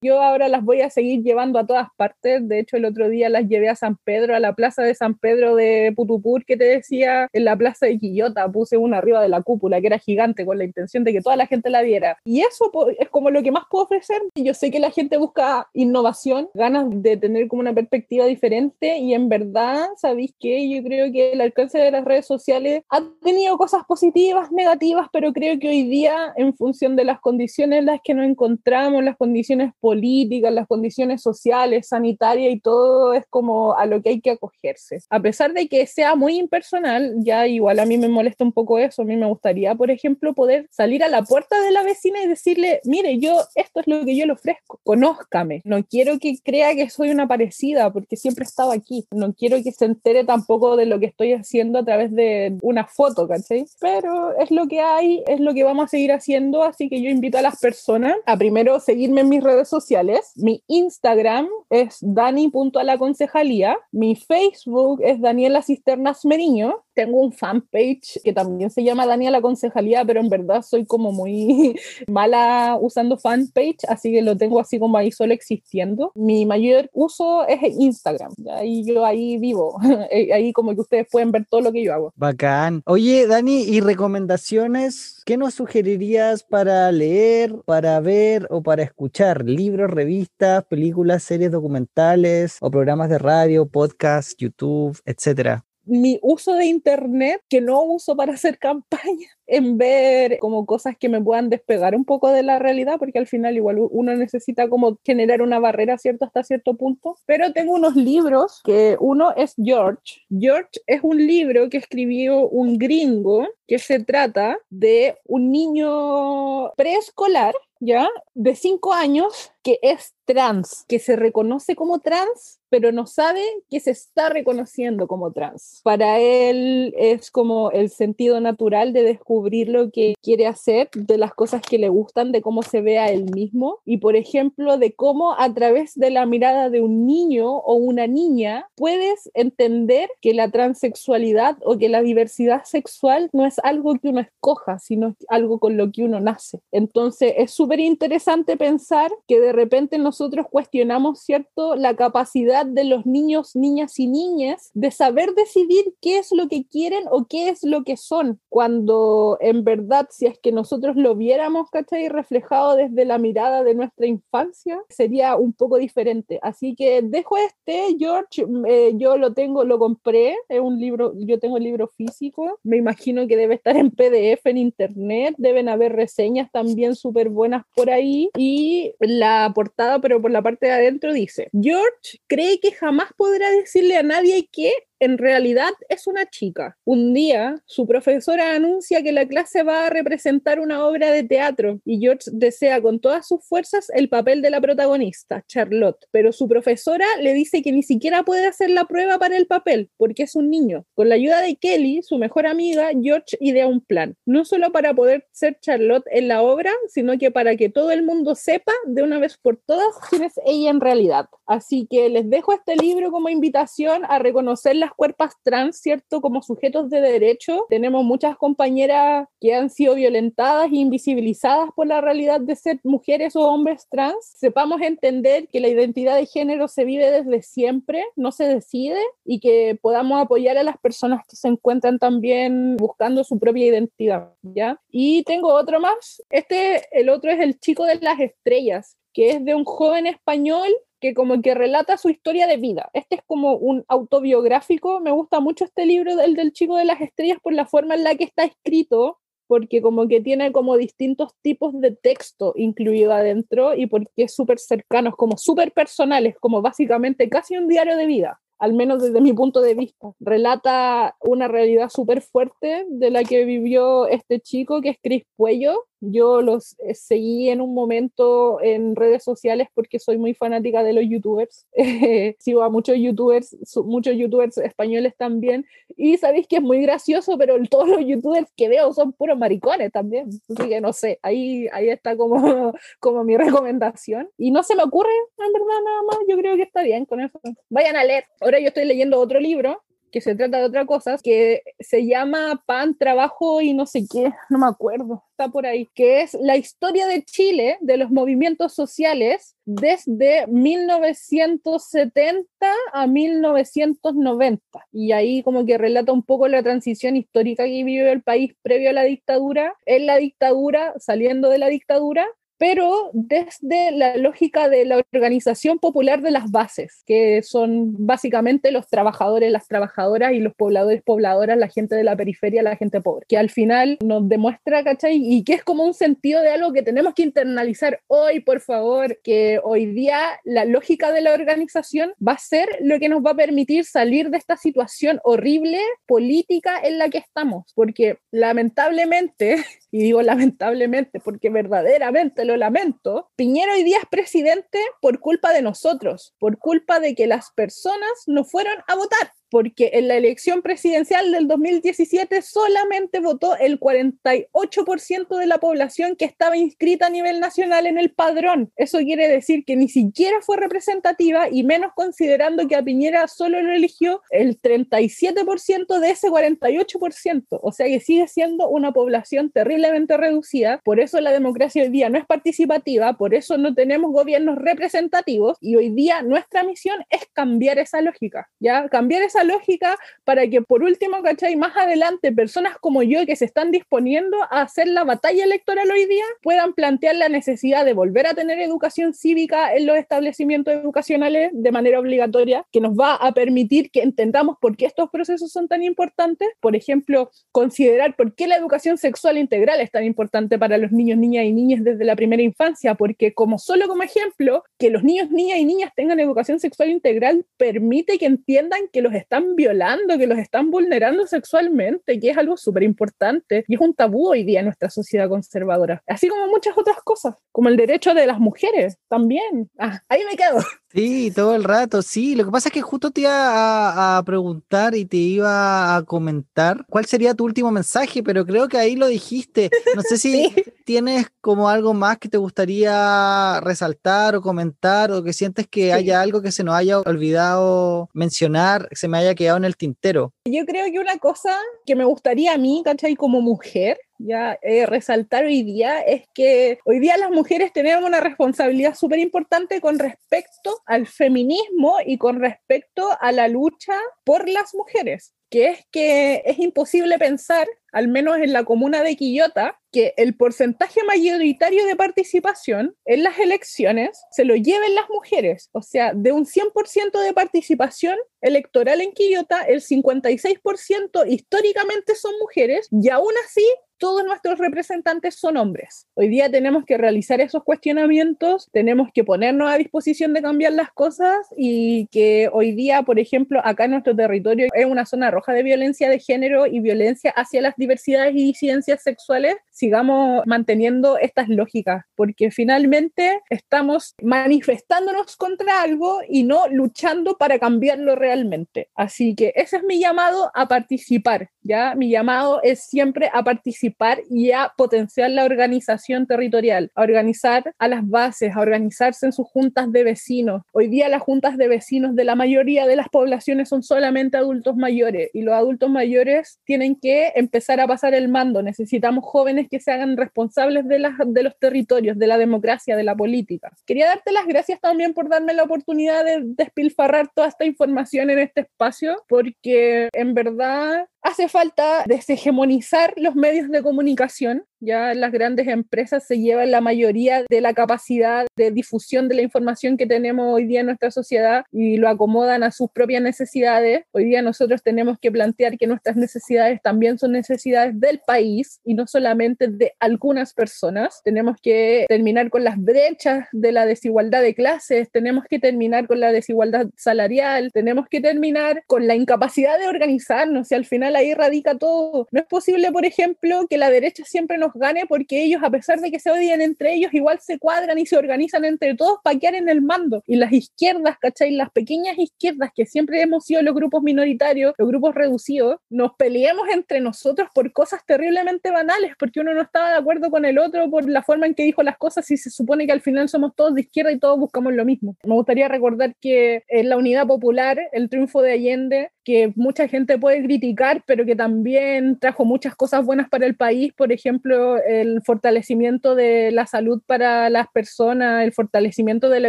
Yo ahora las voy a seguir llevando a todas partes. De hecho, el otro día las llevé a San Pedro, a la plaza de San Pedro de Putupur, que te decía, en la plaza de Quillota. Puse una arriba de la cúpula, que era gigante, con la intención de que toda la gente la viera. Y eso es como lo que más puedo ofrecer. Yo sé que la gente busca innovación, ganas de tener como una perspectiva diferente. Y en verdad, ¿sabéis qué? Yo creo que el alcance de las redes sociales ha tenido cosas positivas, negativas, pero creo que hoy día, en función de las condiciones en las que nos encontramos, las condiciones las condiciones sociales, sanitarias y todo es como a lo que hay que acogerse. A pesar de que sea muy impersonal, ya igual a mí me molesta un poco eso, a mí me gustaría, por ejemplo, poder salir a la puerta de la vecina y decirle, mire, yo esto es lo que yo le ofrezco, conózcame, no quiero que crea que soy una parecida porque siempre he estado aquí, no quiero que se entere tampoco de lo que estoy haciendo a través de una foto, ¿cachai? Pero es lo que hay, es lo que vamos a seguir haciendo, así que yo invito a las personas a primero seguirme en mis redes sociales, sociales. Mi Instagram es dani.alaconcejalía. Mi Facebook es Daniela Cisternas Meriño. Tengo un fanpage que también se llama Daniela Concejalía, pero en verdad soy como muy <laughs> mala usando fanpage, así que lo tengo así como ahí solo existiendo. Mi mayor uso es Instagram. Ahí yo ahí vivo. <laughs> Eh, ahí como que ustedes pueden ver todo lo que yo hago. Bacán. Oye, Dani, ¿y recomendaciones? ¿Qué nos sugerirías para leer, para ver o para escuchar? libros, revistas, películas, series documentales o programas de radio, podcast, YouTube, etcétera mi uso de internet que no uso para hacer <laughs> campaña en ver como cosas que me puedan despegar un poco de la realidad porque al final igual uno necesita como generar una barrera cierto hasta cierto punto. Pero tengo unos libros que uno es George. George es un libro que escribió un gringo que se trata de un niño preescolar ¿ya? De cinco años que es trans, que se reconoce como trans, pero no sabe que se está reconociendo como trans. Para él es como el sentido natural de descubrir lo que quiere hacer, de las cosas que le gustan, de cómo se ve a él mismo y, por ejemplo, de cómo a través de la mirada de un niño o una niña puedes entender que la transexualidad o que la diversidad sexual no es algo que uno escoja, sino algo con lo que uno nace. Entonces es súper interesante pensar que de repente nosotros cuestionamos, ¿cierto?, la capacidad de los niños, niñas y niñas de saber decidir qué es lo que quieren o qué es lo que son, cuando en verdad, si es que nosotros lo viéramos, ¿cachai?, reflejado desde la mirada de nuestra infancia, sería un poco diferente. Así que dejo este, George, eh, yo lo tengo, lo compré, es un libro, yo tengo el libro físico, me imagino que debe estar en PDF en internet, deben haber reseñas también súper buenas por ahí y la la portada, pero por la parte de adentro dice, George cree que jamás podrá decirle a nadie que en realidad es una chica. Un día, su profesora anuncia que la clase va a representar una obra de teatro y George desea con todas sus fuerzas el papel de la protagonista, Charlotte, pero su profesora le dice que ni siquiera puede hacer la prueba para el papel porque es un niño. Con la ayuda de Kelly, su mejor amiga, George idea un plan, no solo para poder ser Charlotte en la obra, sino que para que todo el mundo sepa de una vez por todas quién es ella en realidad. Así que les dejo este libro como invitación a reconocer la cuerpos trans, ¿cierto? Como sujetos de derecho. Tenemos muchas compañeras que han sido violentadas e invisibilizadas por la realidad de ser mujeres o hombres trans. Sepamos entender que la identidad de género se vive desde siempre, no se decide y que podamos apoyar a las personas que se encuentran también buscando su propia identidad, ¿ya? Y tengo otro más. Este, el otro es El chico de las estrellas que es de un joven español que como que relata su historia de vida. Este es como un autobiográfico. Me gusta mucho este libro del, del chico de las estrellas por la forma en la que está escrito, porque como que tiene como distintos tipos de texto incluido adentro y porque es súper cercano, como súper personal, es como básicamente casi un diario de vida al menos desde mi punto de vista. Relata una realidad súper fuerte de la que vivió este chico que es Chris Puello, yo los eh, seguí en un momento en redes sociales porque soy muy fanática de los youtubers. <laughs> sigo a muchos youtubers, muchos youtubers españoles también. Y sabéis que es muy gracioso, pero todos los youtubers que veo son puros maricones también. Así que no sé, ahí, ahí está como, <laughs> como mi recomendación. Y no se me ocurre, en verdad, nada más. Yo creo que está bien con eso. Vayan a leer. Ahora yo estoy leyendo otro libro que se trata de otra cosa, que se llama Pan, Trabajo y no sé qué, no me acuerdo, está por ahí, que es la historia de Chile, de los movimientos sociales, desde 1970 a 1990. Y ahí como que relata un poco la transición histórica que vivió el país previo a la dictadura, en la dictadura, saliendo de la dictadura, pero desde la lógica de la organización popular de las bases, que son básicamente los trabajadores, las trabajadoras y los pobladores, pobladoras, la gente de la periferia, la gente pobre, que al final nos demuestra, ¿cachai? Y que es como un sentido de algo que tenemos que internalizar hoy, por favor, que hoy día la lógica de la organización va a ser lo que nos va a permitir salir de esta situación horrible política en la que estamos, porque lamentablemente, <laughs> y digo lamentablemente porque verdaderamente lo lamento, Piñera hoy día es presidente por culpa de nosotros, por culpa de que las personas no fueron a votar porque en la elección presidencial del 2017 solamente votó el 48% de la población que estaba inscrita a nivel nacional en el padrón. Eso quiere decir que ni siquiera fue representativa y menos considerando que a Piñera solo lo eligió el 37% de ese 48%. O sea que sigue siendo una población terriblemente reducida. Por eso la democracia hoy día no es participativa, por eso no tenemos gobiernos representativos y hoy día nuestra misión es cambiar esa lógica, ¿ya? Cambiar esa lógica para que por último, ¿cachai? Más adelante, personas como yo que se están disponiendo a hacer la batalla electoral hoy día puedan plantear la necesidad de volver a tener educación cívica en los establecimientos educacionales de manera obligatoria, que nos va a permitir que entendamos por qué estos procesos son tan importantes. Por ejemplo, considerar por qué la educación sexual integral es tan importante para los niños, niñas y niñas desde la primera infancia, porque como solo como ejemplo, que los niños, niñas y niñas tengan educación sexual integral permite que entiendan que los están violando, que los están vulnerando sexualmente, que es algo súper importante y es un tabú hoy día en nuestra sociedad conservadora. Así como muchas otras cosas, como el derecho de las mujeres también. Ah, ahí me quedo. Sí, todo el rato, sí. Lo que pasa es que justo te iba a, preguntar y te iba a comentar cuál sería tu último mensaje, pero creo que ahí lo dijiste. No sé <laughs> si tienes como algo más que te gustaría resaltar o comentar o que sientes que haya algo que se nos haya olvidado mencionar, que se me haya quedado en el tintero. Yo creo que una cosa que me gustaría a mí, ¿cachai? Como mujer, ya eh, resaltar hoy día es que hoy día las mujeres tenemos una responsabilidad súper importante con respecto al feminismo y con respecto a la lucha por las mujeres que es que es imposible pensar, al menos en la comuna de Quillota, que el porcentaje mayoritario de participación en las elecciones se lo lleven las mujeres. O sea, de un 100% de participación electoral en Quillota, el 56% históricamente son mujeres y aún así todos nuestros representantes son hombres. Hoy día tenemos que realizar esos cuestionamientos, tenemos que ponernos a disposición de cambiar las cosas y que hoy día, por ejemplo, acá en nuestro territorio es una zona roja de violencia de género y violencia hacia las diversidades y disidencias sexuales, sigamos manteniendo estas lógicas, porque finalmente estamos manifestándonos contra algo y no luchando para cambiarlo realmente. Así que ese es mi llamado a participar, ¿ya? Mi llamado es siempre a participar y a potenciar la organización territorial, a organizar a las bases, a organizarse en sus juntas de vecinos. Hoy día las juntas de vecinos de la mayoría de las poblaciones son solamente adultos mayores y los adultos mayores tienen que empezar a pasar el mando. Necesitamos jóvenes que se hagan responsables de, de los territorios, de la democracia, de la política. Quería darte las gracias también por darme la oportunidad de despilfarrar toda esta información en este espacio, porque en verdad hace falta deshegemonizar los medios de comunicación. Ya las grandes empresas se llevan la mayoría de la capacidad de difusión de la información que tenemos hoy día en nuestra sociedad y lo acomodan a sus propias necesidades. Hoy día nosotros tenemos que plantear que nuestras necesidades también son necesidades del país y no solamente de algunas personas. Tenemos que terminar con las brechas de la desigualdad de clases, tenemos que terminar con la desigualdad salarial, tenemos que terminar con la incapacidad de organizarnos y al final ahí radica todo. No es posible, por ejemplo, que la derecha siempre nos gane porque ellos, a pesar de que se odian entre ellos, igual se cuadran y se organizan entre todos para quedar en el mando. Y las izquierdas, ¿cachai? Las pequeñas izquierdas que siempre hemos sido los grupos minoritarios, los grupos reducidos, nos peleemos entre nosotros por cosas terriblemente banales, porque uno no estaba de acuerdo con el otro por la forma en que dijo las cosas y se supone que al final somos todos de izquierda y todos buscamos lo mismo. Me gustaría recordar que en la unidad popular, el triunfo de Allende, que mucha gente puede criticar, pero que también trajo muchas cosas buenas para el país, por ejemplo, el fortalecimiento de la salud para las personas, el fortalecimiento de la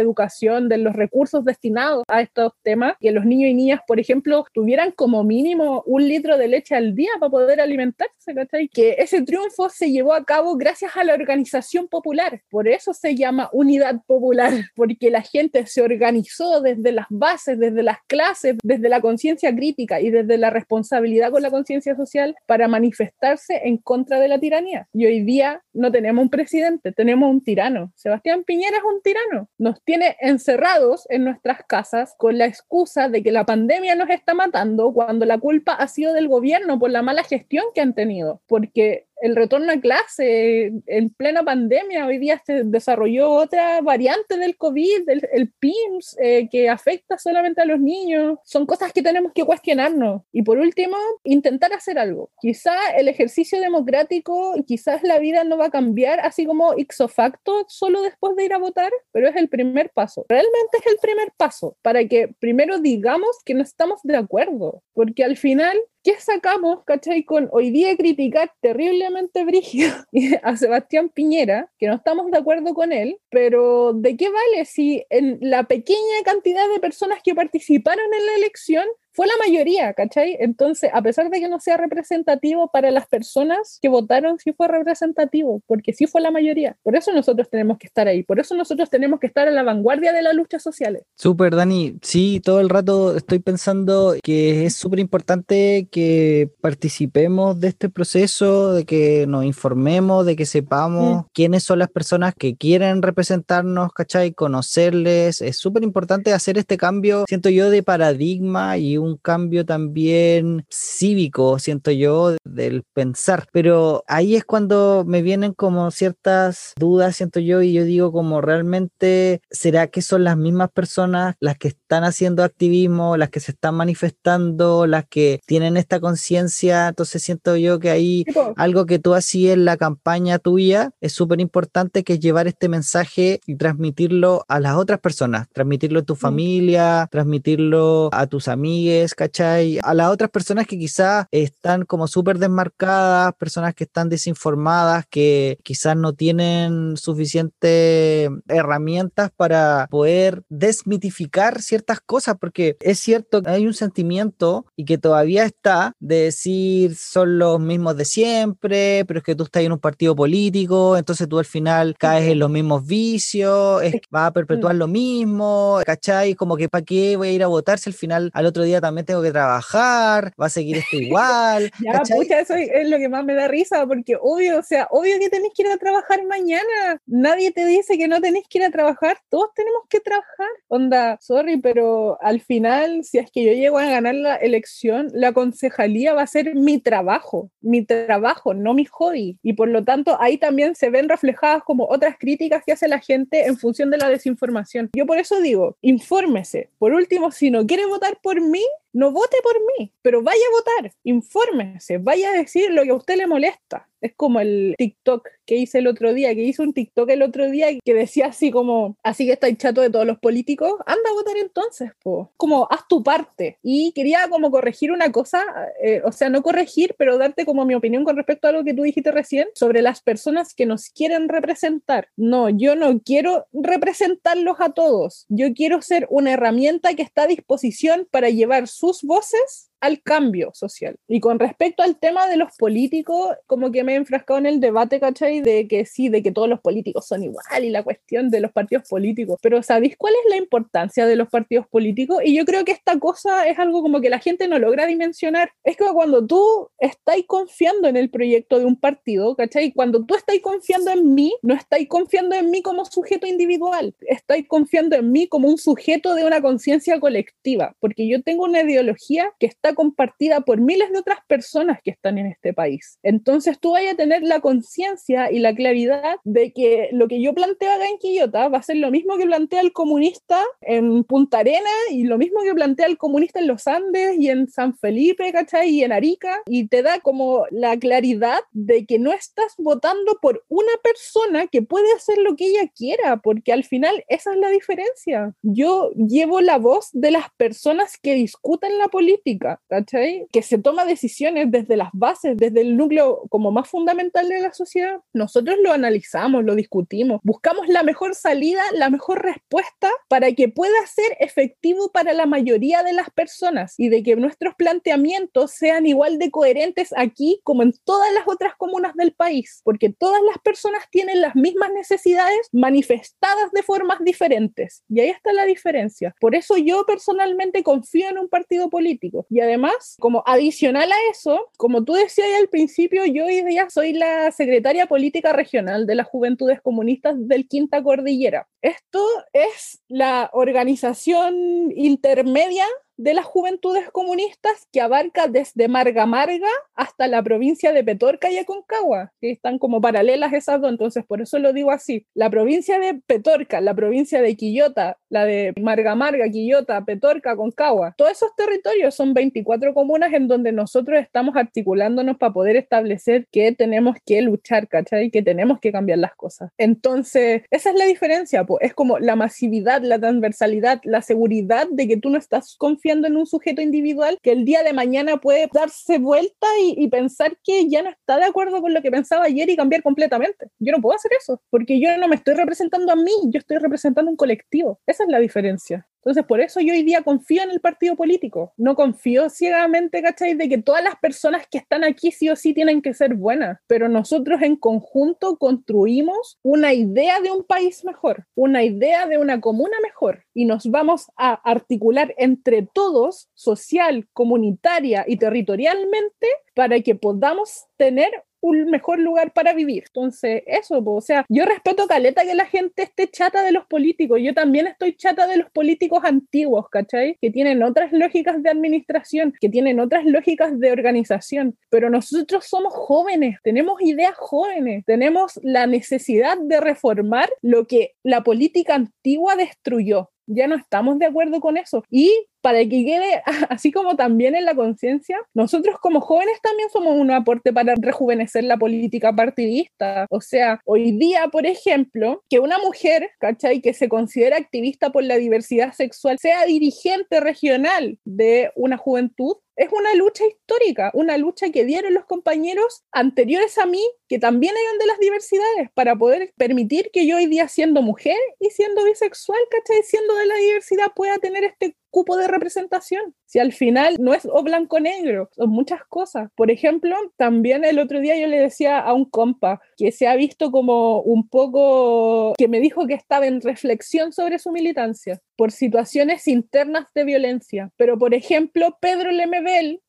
educación, de los recursos destinados a estos temas, que los niños y niñas, por ejemplo, tuvieran como mínimo un litro de leche al día para poder alimentarse, ¿cachai? Que ese triunfo se llevó a cabo gracias a la organización popular, por eso se llama unidad popular, <laughs> porque la gente se organizó desde las bases, desde las clases, desde la conciencia crítica y desde la responsabilidad con la conciencia social para manifestarse en contra de la tiranía. Y hoy día no tenemos un presidente, tenemos un tirano. Sebastián Piñera es un tirano. Nos tiene encerrados en nuestras casas con la excusa de que la pandemia nos está matando cuando la culpa ha sido del gobierno por la mala gestión que han tenido. Porque el retorno a clase en plena pandemia. Hoy día se desarrolló otra variante del COVID, el, PIMS, eh, que afecta solamente a los niños. Son cosas que tenemos que cuestionarnos. Y por último, intentar hacer algo. Quizá el ejercicio democrático, quizás la vida no va a cambiar así como ixo facto solo después de ir a votar, pero es el primer paso. Realmente es el primer paso para que primero digamos que no estamos de acuerdo, porque al final ¿qué sacamos, cachai, con hoy día criticar terriblemente brígido <laughs> a Sebastián Piñera, que no estamos de acuerdo con él, pero ¿de qué vale si en la pequeña cantidad de personas que participaron en la elección fue la mayoría, ¿cachai? Entonces, a pesar de que no sea representativo para las personas que votaron, sí fue representativo, porque sí fue la mayoría. Por eso nosotros tenemos que estar ahí, por eso nosotros tenemos que estar a la vanguardia de las luchas sociales. Súper, Dani. Sí, todo el rato estoy pensando que es súper importante que participemos de este proceso, de que nos informemos, de que sepamos mm. quiénes son las personas que quieren representarnos, ¿cachai? Conocerles. Es súper importante hacer este cambio, siento yo, de paradigma y un cambio también cívico, siento yo, del pensar. Pero ahí es cuando me vienen como ciertas dudas, siento yo, y yo digo como realmente, ¿será que son las mismas personas las que están haciendo activismo, las que se están manifestando, las que tienen esta conciencia? Entonces siento yo que ahí algo que tú hacías en la campaña tuya es súper importante, que es llevar este mensaje y transmitirlo a las otras personas, transmitirlo a tu mm. familia, transmitirlo a tus amigos ¿cachai? A las otras personas que quizás están como súper desmarcadas, personas que están desinformadas, que quizás no tienen suficientes herramientas para poder desmitificar ciertas cosas, porque es cierto que hay un sentimiento y que todavía está de decir son los mismos de siempre, pero es que tú estás en un partido político, entonces tú al final caes en los mismos vicios, es, vas a perpetuar lo mismo, ¿cachai? Como que para qué voy a ir a votar si al final al otro día también tengo que trabajar, va a seguir esto igual. <laughs> ya, pucha, eso es lo que más me da risa, porque obvio, o sea, obvio que tenés que ir a trabajar mañana. Nadie te dice que no tenés que ir a trabajar, todos tenemos que trabajar. Onda, sorry, pero al final, si es que yo llego a ganar la elección, la concejalía va a ser mi trabajo, mi trabajo, no mi hobby. Y por lo tanto, ahí también se ven reflejadas como otras críticas que hace la gente en función de la desinformación. Yo por eso digo, infórmese. Por último, si no quiere votar por mí, no vote por mí, pero vaya a votar, infórmese, vaya a decir lo que a usted le molesta. Es como el TikTok que hice el otro día, que hice un TikTok el otro día que decía así como, así que estáis chato de todos los políticos, anda a votar entonces, po. Como haz tu parte. Y quería como corregir una cosa, eh, o sea, no corregir, pero darte como mi opinión con respecto a lo que tú dijiste recién sobre las personas que nos quieren representar. No, yo no quiero representarlos a todos. Yo quiero ser una herramienta que está a disposición para llevar sus voces al cambio social. Y con respecto al tema de los políticos, como que me he enfrascado en el debate, ¿cachai? De que sí, de que todos los políticos son igual y la cuestión de los partidos políticos. Pero ¿sabéis cuál es la importancia de los partidos políticos? Y yo creo que esta cosa es algo como que la gente no logra dimensionar. Es que cuando tú estás confiando en el proyecto de un partido, ¿cachai? Cuando tú estás confiando en mí, no estás confiando en mí como sujeto individual, estás confiando en mí como un sujeto de una conciencia colectiva, porque yo tengo una ideología que está compartida por miles de otras personas que están en este país. Entonces tú vayas a tener la conciencia y la claridad de que lo que yo planteo acá en Quillota va a ser lo mismo que plantea el comunista en Punta Arena y lo mismo que plantea el comunista en los Andes y en San Felipe, ¿cachai? Y en Arica. Y te da como la claridad de que no estás votando por una persona que puede hacer lo que ella quiera, porque al final esa es la diferencia. Yo llevo la voz de las personas que discuten la política ¿cachai? Que se toma decisiones desde las bases, desde el núcleo como más fundamental de la sociedad. Nosotros lo analizamos, lo discutimos, buscamos la mejor salida, la mejor respuesta para que pueda ser efectivo para la mayoría de las personas y de que nuestros planteamientos sean igual de coherentes aquí como en todas las otras comunas del país, porque todas las personas tienen las mismas necesidades manifestadas de formas diferentes. Y ahí está la diferencia. Por eso yo personalmente confío en un partido político y además además, como adicional a eso, como tú decías al principio, yo hoy día soy la secretaria política regional de las Juventudes Comunistas del Quinta Cordillera. Esto es la organización intermedia de las juventudes comunistas que abarca desde Marga Marga hasta la provincia de Petorca y Aconcagua, que están como paralelas esas dos, entonces por eso lo digo así. La provincia de Petorca, la provincia de Quillota, la de Marga Marga, Quillota, Petorca, Aconcagua, todos esos territorios son 24 comunas en donde nosotros estamos articulándonos para poder establecer que tenemos que luchar, ¿cachai? Que tenemos que cambiar las cosas. Entonces, esa es la diferencia, pues, es como la masividad, la transversalidad, la seguridad de que tú no estás confiando en un sujeto individual que el día de mañana puede darse vuelta y, pensar que ya no está de acuerdo con lo que pensaba ayer y cambiar completamente. Yo no puedo hacer eso, porque yo no me estoy representando a mí, yo estoy representando un colectivo. Esa es la diferencia. Entonces, por eso yo hoy día confío en el partido político. No confío ciegamente, ¿cachai? De que todas las personas que están aquí sí o sí tienen que ser buenas. Pero nosotros en conjunto construimos una idea de un país mejor, una idea de una comuna mejor. Y nos vamos a articular entre todos, social, comunitaria y territorialmente, para que podamos tener un mejor lugar para vivir. Entonces, eso, o sea, yo respeto caleta que la gente esté chata de los políticos, yo también estoy chata de los políticos antiguos, ¿cachai? Que tienen otras lógicas de administración, que tienen otras lógicas de organización, pero nosotros somos jóvenes, tenemos ideas jóvenes, tenemos la necesidad de reformar lo que la política antigua destruyó ya no estamos de acuerdo con eso. Y para que quede <laughs> así como también en la conciencia, nosotros como jóvenes también somos un aporte para rejuvenecer la política partidista. O sea, hoy día, por ejemplo, que una mujer, ¿cachai? Que se considera activista por la diversidad sexual sea dirigente regional de una juventud, es una lucha histórica, una lucha que dieron los compañeros anteriores a mí, que también eran de las diversidades, para poder permitir que yo hoy día siendo mujer y siendo bisexual, ¿cachai? Siendo de la diversidad pueda tener este cupo de representación. Si al final no es o blanco-negro, son muchas cosas. Por ejemplo, también el otro día yo le decía a un compa que se ha visto como un poco, que me dijo que estaba en reflexión sobre su militancia por situaciones internas de violencia. Pero, por ejemplo, Pedro Lemebel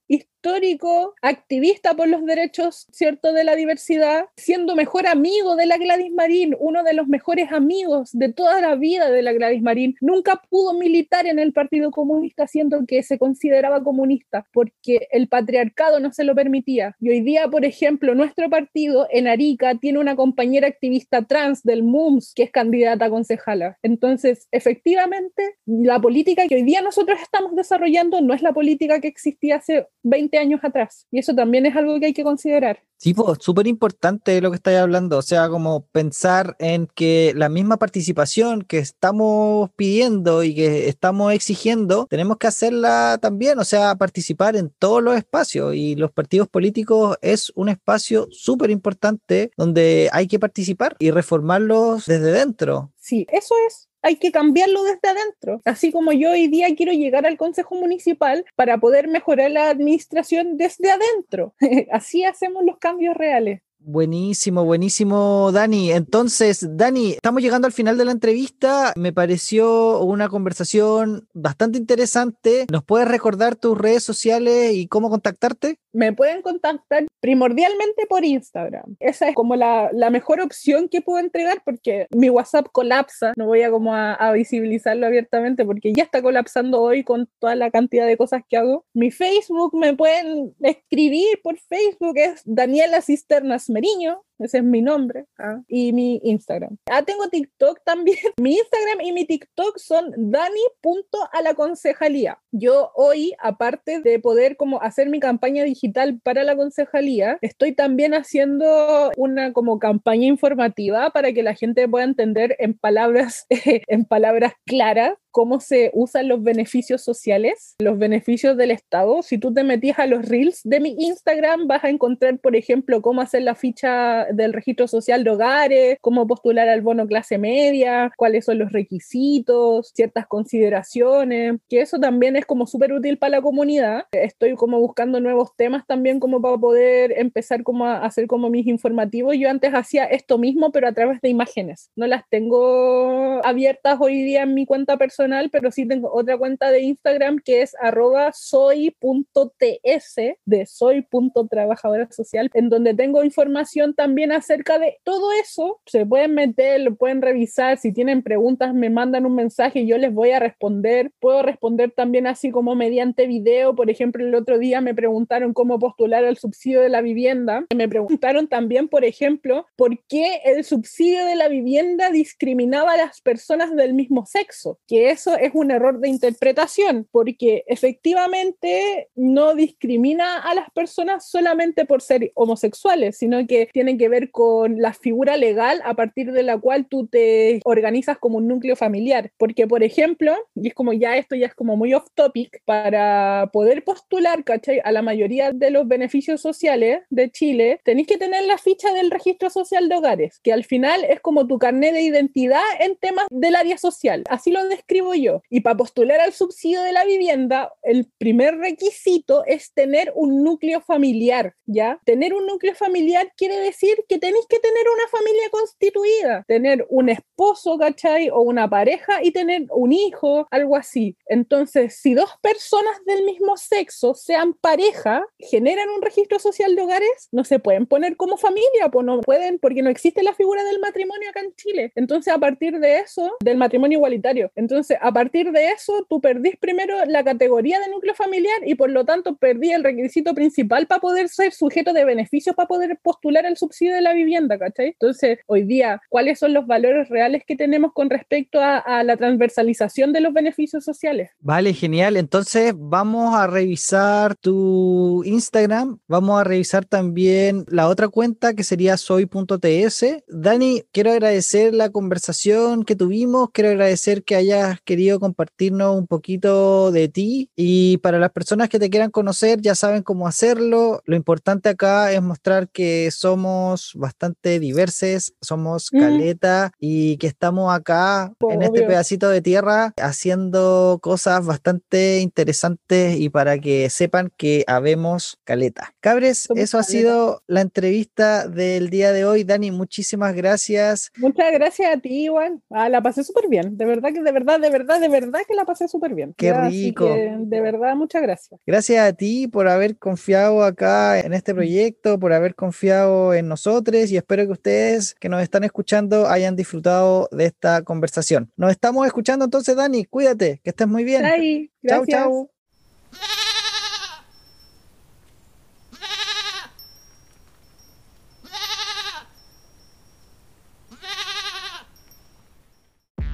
histórico, activista por los derechos, ¿cierto?, de la diversidad, siendo mejor amigo de la Gladys Marín, uno de los mejores amigos de toda la vida de la Gladys Marín, nunca pudo militar en el Partido Comunista siendo que se consideraba comunista porque el patriarcado no se lo permitía. Y hoy día, por ejemplo, nuestro partido en Arica tiene una compañera activista trans del MUMS que es candidata a concejala. Entonces, efectivamente, la política que hoy día nosotros estamos desarrollando no es la política que existía hace 20 años atrás. Y eso también es algo que hay que considerar. Sí, pues súper importante lo que estáis hablando, o sea, como pensar en que la misma participación que estamos pidiendo y que estamos exigiendo, tenemos que hacerla también, o sea, participar en todos los espacios y los partidos políticos es un espacio súper importante donde hay que participar y reformarlos desde dentro. Sí, eso es hay que cambiarlo desde adentro. Así como yo hoy día quiero llegar al Consejo Municipal para poder mejorar la administración desde adentro. <laughs> Así hacemos los cambios reales. Buenísimo, buenísimo, Dani. Entonces, Dani, estamos llegando al final de la entrevista. Me pareció una conversación bastante interesante. ¿Nos puedes recordar tus redes sociales y cómo contactarte? Me pueden contactar primordialmente por Instagram. Esa es como la, mejor opción que puedo entregar porque mi WhatsApp colapsa. No voy a como a, a, visibilizarlo abiertamente porque ya está colapsando hoy con toda la cantidad de cosas que hago. Mi Facebook me pueden escribir por Facebook, es Daniela Cisternas Meriño, ese es mi nombre, ¿ah? y mi Instagram. Ah, tengo TikTok también. <laughs> Mi Instagram y mi TikTok son dani.alaconcejalía. Yo hoy, aparte de poder como hacer mi campaña digital para la concejalía, estoy también haciendo una como campaña informativa para que la gente pueda entender en palabras, <laughs> en palabras claras cómo se usan los beneficios sociales, los beneficios del Estado. Si tú te metías a los reels de mi Instagram, vas a encontrar, por ejemplo, cómo hacer la ficha del registro social de hogares, cómo postular al bono clase media, cuáles son los requisitos, ciertas consideraciones, que eso también es como súper útil para la comunidad. Estoy como buscando nuevos temas también como para poder empezar como a hacer como mis informativos. Yo antes hacía esto mismo, pero a través de imágenes. No las tengo abiertas hoy día en mi cuenta personal pero sí tengo otra cuenta de Instagram que es arroba soy.ts de soy.trabajadora social, en donde tengo información también acerca de todo eso. Se pueden meter, lo pueden revisar. Si tienen preguntas, me mandan un mensaje y yo les voy a responder. Puedo responder también así como mediante video. Por ejemplo, el otro día me preguntaron cómo postular el subsidio de la vivienda. Me preguntaron también, por ejemplo, por qué el subsidio de la vivienda discriminaba a las personas del mismo sexo, que eso es un error de interpretación, porque efectivamente no discrimina a las personas solamente por ser homosexuales, sino que tiene que ver con la figura legal a partir de la cual tú te organizas como un núcleo familiar. Porque, por ejemplo, y es como ya esto ya es como muy off topic, para poder postular, ¿cachai? A la mayoría de los beneficios sociales de Chile, tenéis que tener la ficha del registro social de hogares, que al final es como tu carnet de identidad en temas del área social. Así lo describo yo. Y para postular al subsidio de la vivienda, el primer requisito es tener un núcleo familiar, ¿ya? Tener un núcleo familiar quiere decir que tenéis que tener una familia constituida, tener un esposo, ¿cachai? O una pareja y tener un hijo, algo así. Entonces, si dos personas del mismo sexo sean pareja, generan un registro social de hogares, no se pueden poner como familia, pues no pueden, porque no existe la figura del matrimonio acá en Chile. Entonces, a partir de eso, del matrimonio igualitario, entonces a partir de eso, tú perdís primero la categoría de núcleo familiar y por lo tanto perdí el requisito principal para poder ser sujeto de beneficios, para poder postular el subsidio de la vivienda, ¿cachai? Entonces, hoy día, ¿cuáles son los valores reales que tenemos con respecto a, a la transversalización de los beneficios sociales? Vale, genial. Entonces, vamos a revisar tu Instagram, vamos a revisar también la otra cuenta que sería soy.ts. Dani, quiero agradecer la conversación que tuvimos, quiero agradecer que hayas querido compartirnos un poquito de ti y para las personas que te quieran conocer ya saben cómo hacerlo. Lo importante acá es mostrar que somos somos bastante diversos, somos caleta y que estamos acá en este pedacito de tierra haciendo cosas bastante interesantes y para que sepan que habemos caleta. Cabres, eso ha sido la entrevista del día de hoy. Dani, muchísimas gracias. Muchas gracias a ti, Igual. Ah, la pasé súper bien. De verdad que de verdad, de verdad, de verdad que la pasé súper bien. Qué rico. de verdad, muchas gracias. Gracias a ti por haber confiado acá en este proyecto, por haber confiado en nosotros y espero que ustedes que nos están escuchando hayan disfrutado de esta conversación. Nos estamos escuchando entonces, Dani. Cuídate, que estés muy bien. Chao, chao.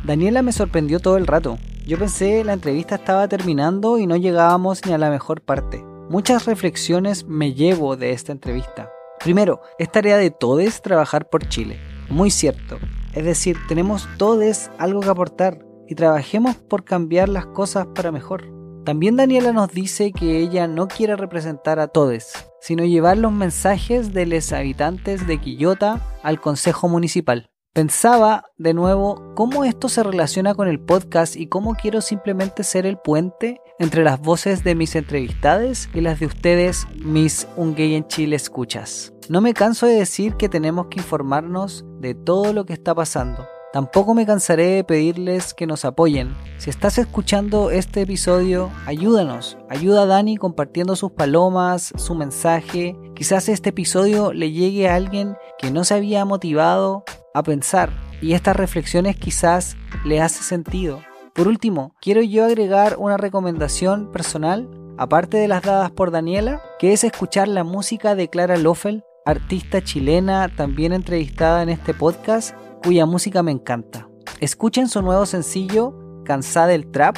Daniela me sorprendió todo el rato. Yo pensé la entrevista estaba terminando y no llegábamos ni a la mejor parte. Muchas reflexiones me llevo de esta entrevista. Primero, es tarea de todos trabajar por Chile. Muy cierto. Es decir, tenemos todos algo que aportar y trabajemos por cambiar las cosas para mejor. También Daniela nos dice que ella no quiere representar a todos, sino llevar los mensajes de los habitantes de Quillota al Consejo Municipal. Pensaba de nuevo cómo esto se relaciona con el podcast y cómo quiero simplemente ser el puente entre las voces de mis entrevistados y las de ustedes, mis Un Gay en Chile escuchas. No me canso de decir que tenemos que informarnos de todo lo que está pasando. Tampoco me cansaré de pedirles que nos apoyen. Si estás escuchando este episodio, ayúdanos. Ayuda a Dani compartiendo sus palomas, su mensaje. Quizás este episodio le llegue a alguien que no se había motivado a pensar y estas reflexiones quizás le hace sentido. Por último, quiero yo agregar una recomendación personal, aparte de las dadas por Daniela, que es escuchar la música de Clara Loffel, artista chilena también entrevistada en este podcast, cuya música me encanta. Escuchen su nuevo sencillo, Cansada del Trap,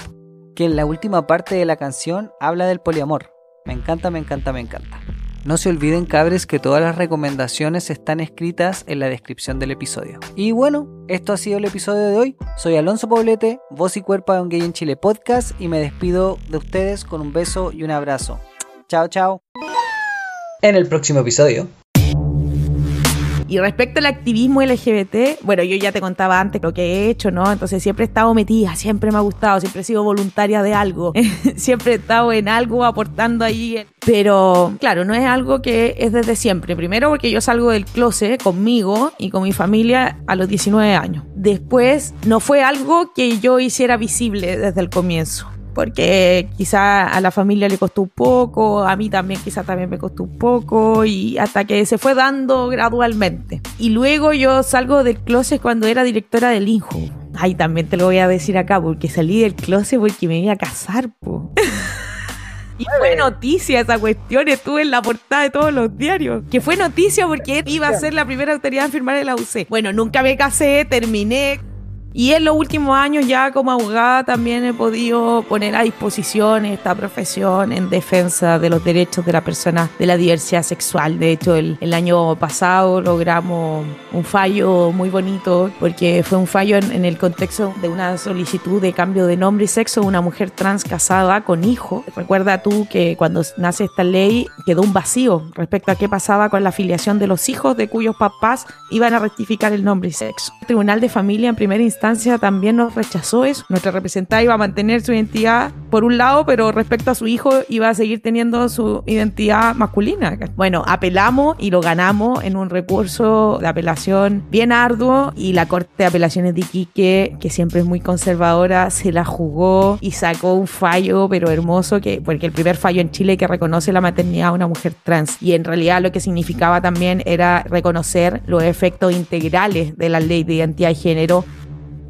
que en la última parte de la canción habla del poliamor. Me encanta, me encanta, me encanta. No se olviden, cabres, que todas las recomendaciones están escritas en la descripción del episodio. Y bueno, esto ha sido el episodio de hoy. Soy Alonso Poblete, voz y cuerpo de un gay en Chile podcast, y me despido de ustedes con un beso y un abrazo. Chao, chao. En el próximo episodio. Y respecto al activismo LGBT, bueno, yo ya te contaba antes lo que he hecho, ¿no? Entonces siempre he estado metida, siempre me ha gustado, siempre he sido voluntaria de algo, <laughs> siempre he estado en algo aportando ahí. Pero claro, no es algo que es desde siempre. Primero porque yo salgo del closet conmigo y con mi familia a los 19 años. Después no fue algo que yo hiciera visible desde el comienzo porque quizá a la familia le costó un poco, a mí también quizá también me costó un poco, y hasta que se fue dando gradualmente. Y luego yo salgo del closet cuando era directora del INJO. Ay, también te lo voy a decir acá, porque salí del closet porque me iba a casar, po. <laughs> Y fue noticia esa cuestión, estuve en la portada de todos los diarios. Que fue noticia porque iba a ser la primera autoridad en firmar el AUC. Bueno, nunca me casé, terminé, y en los últimos años ya como abogada también he podido poner a disposición esta profesión en defensa de los derechos de la persona de la diversidad sexual. De hecho, el, el año pasado logramos un fallo muy bonito porque fue un fallo en, el contexto de una solicitud de cambio de nombre y sexo de una mujer trans casada con hijo. Recuerda tú que cuando nace esta ley quedó un vacío respecto a qué pasaba con la afiliación de los hijos de cuyos papás iban a rectificar el nombre y sexo. El Tribunal de Familia en primera instancia también nos rechazó eso. Nuestra representada iba a mantener su identidad por un lado, pero respecto a su hijo iba a seguir teniendo su identidad masculina. Bueno, apelamos y lo ganamos en un recurso de apelación bien arduo y la Corte de Apelaciones de Iquique, que siempre es muy conservadora, se la jugó y sacó un fallo, pero hermoso, que, porque el primer fallo en Chile que reconoce la maternidad a una mujer trans. Y en realidad lo que significaba también era reconocer los efectos integrales de la ley de identidad de género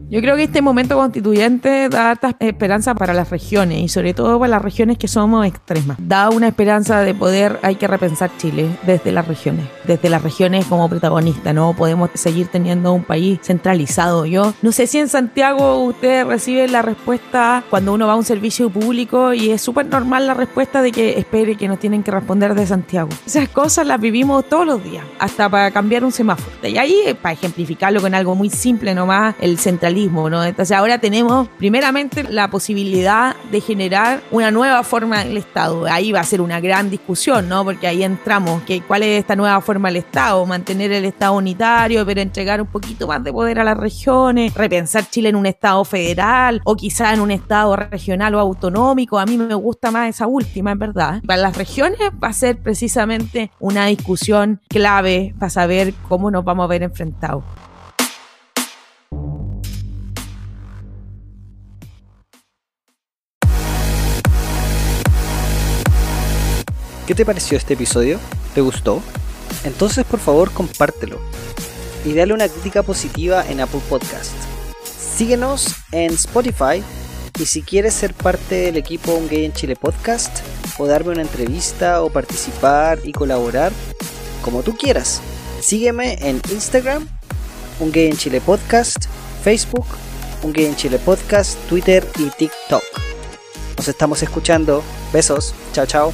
yo creo que este momento constituyente da harta esperanza para las regiones y sobre todo para las regiones que somos extremas. Da una esperanza de poder, hay que repensar Chile desde las regiones, desde las regiones como protagonista, ¿no? Podemos seguir teniendo un país centralizado. Yo no sé si en Santiago usted recibe la respuesta cuando uno va a un servicio público y es súper normal la respuesta de que espere que nos tienen que responder de Santiago. Esas cosas las vivimos todos los días, hasta para cambiar un semáforo. Y ahí, para ejemplificarlo con algo muy simple nomás, el centralismo ¿no? Entonces ahora tenemos primeramente la posibilidad de generar una nueva forma del Estado. Ahí va a ser una gran discusión, ¿no? Porque ahí entramos, que ¿cuál es esta nueva forma del Estado? Mantener el Estado unitario, pero entregar un poquito más de poder a las regiones, repensar Chile en un Estado federal o quizá en un Estado regional o autonómico. A mí me gusta más esa última, en verdad. Para las regiones va a ser precisamente una discusión clave para saber cómo nos vamos a ver enfrentados. ¿Qué te pareció este episodio? ¿Te gustó? Entonces por favor compártelo y dale una crítica positiva en Apple Podcast. Síguenos en Spotify y si quieres ser parte del equipo Un Gay en Chile Podcast o darme una entrevista o participar y colaborar, como tú quieras, sígueme en Instagram, Un Gay en Chile Podcast, Facebook, Un Gay en Chile Podcast, Twitter y TikTok. Nos estamos escuchando. Besos. Chao, chao.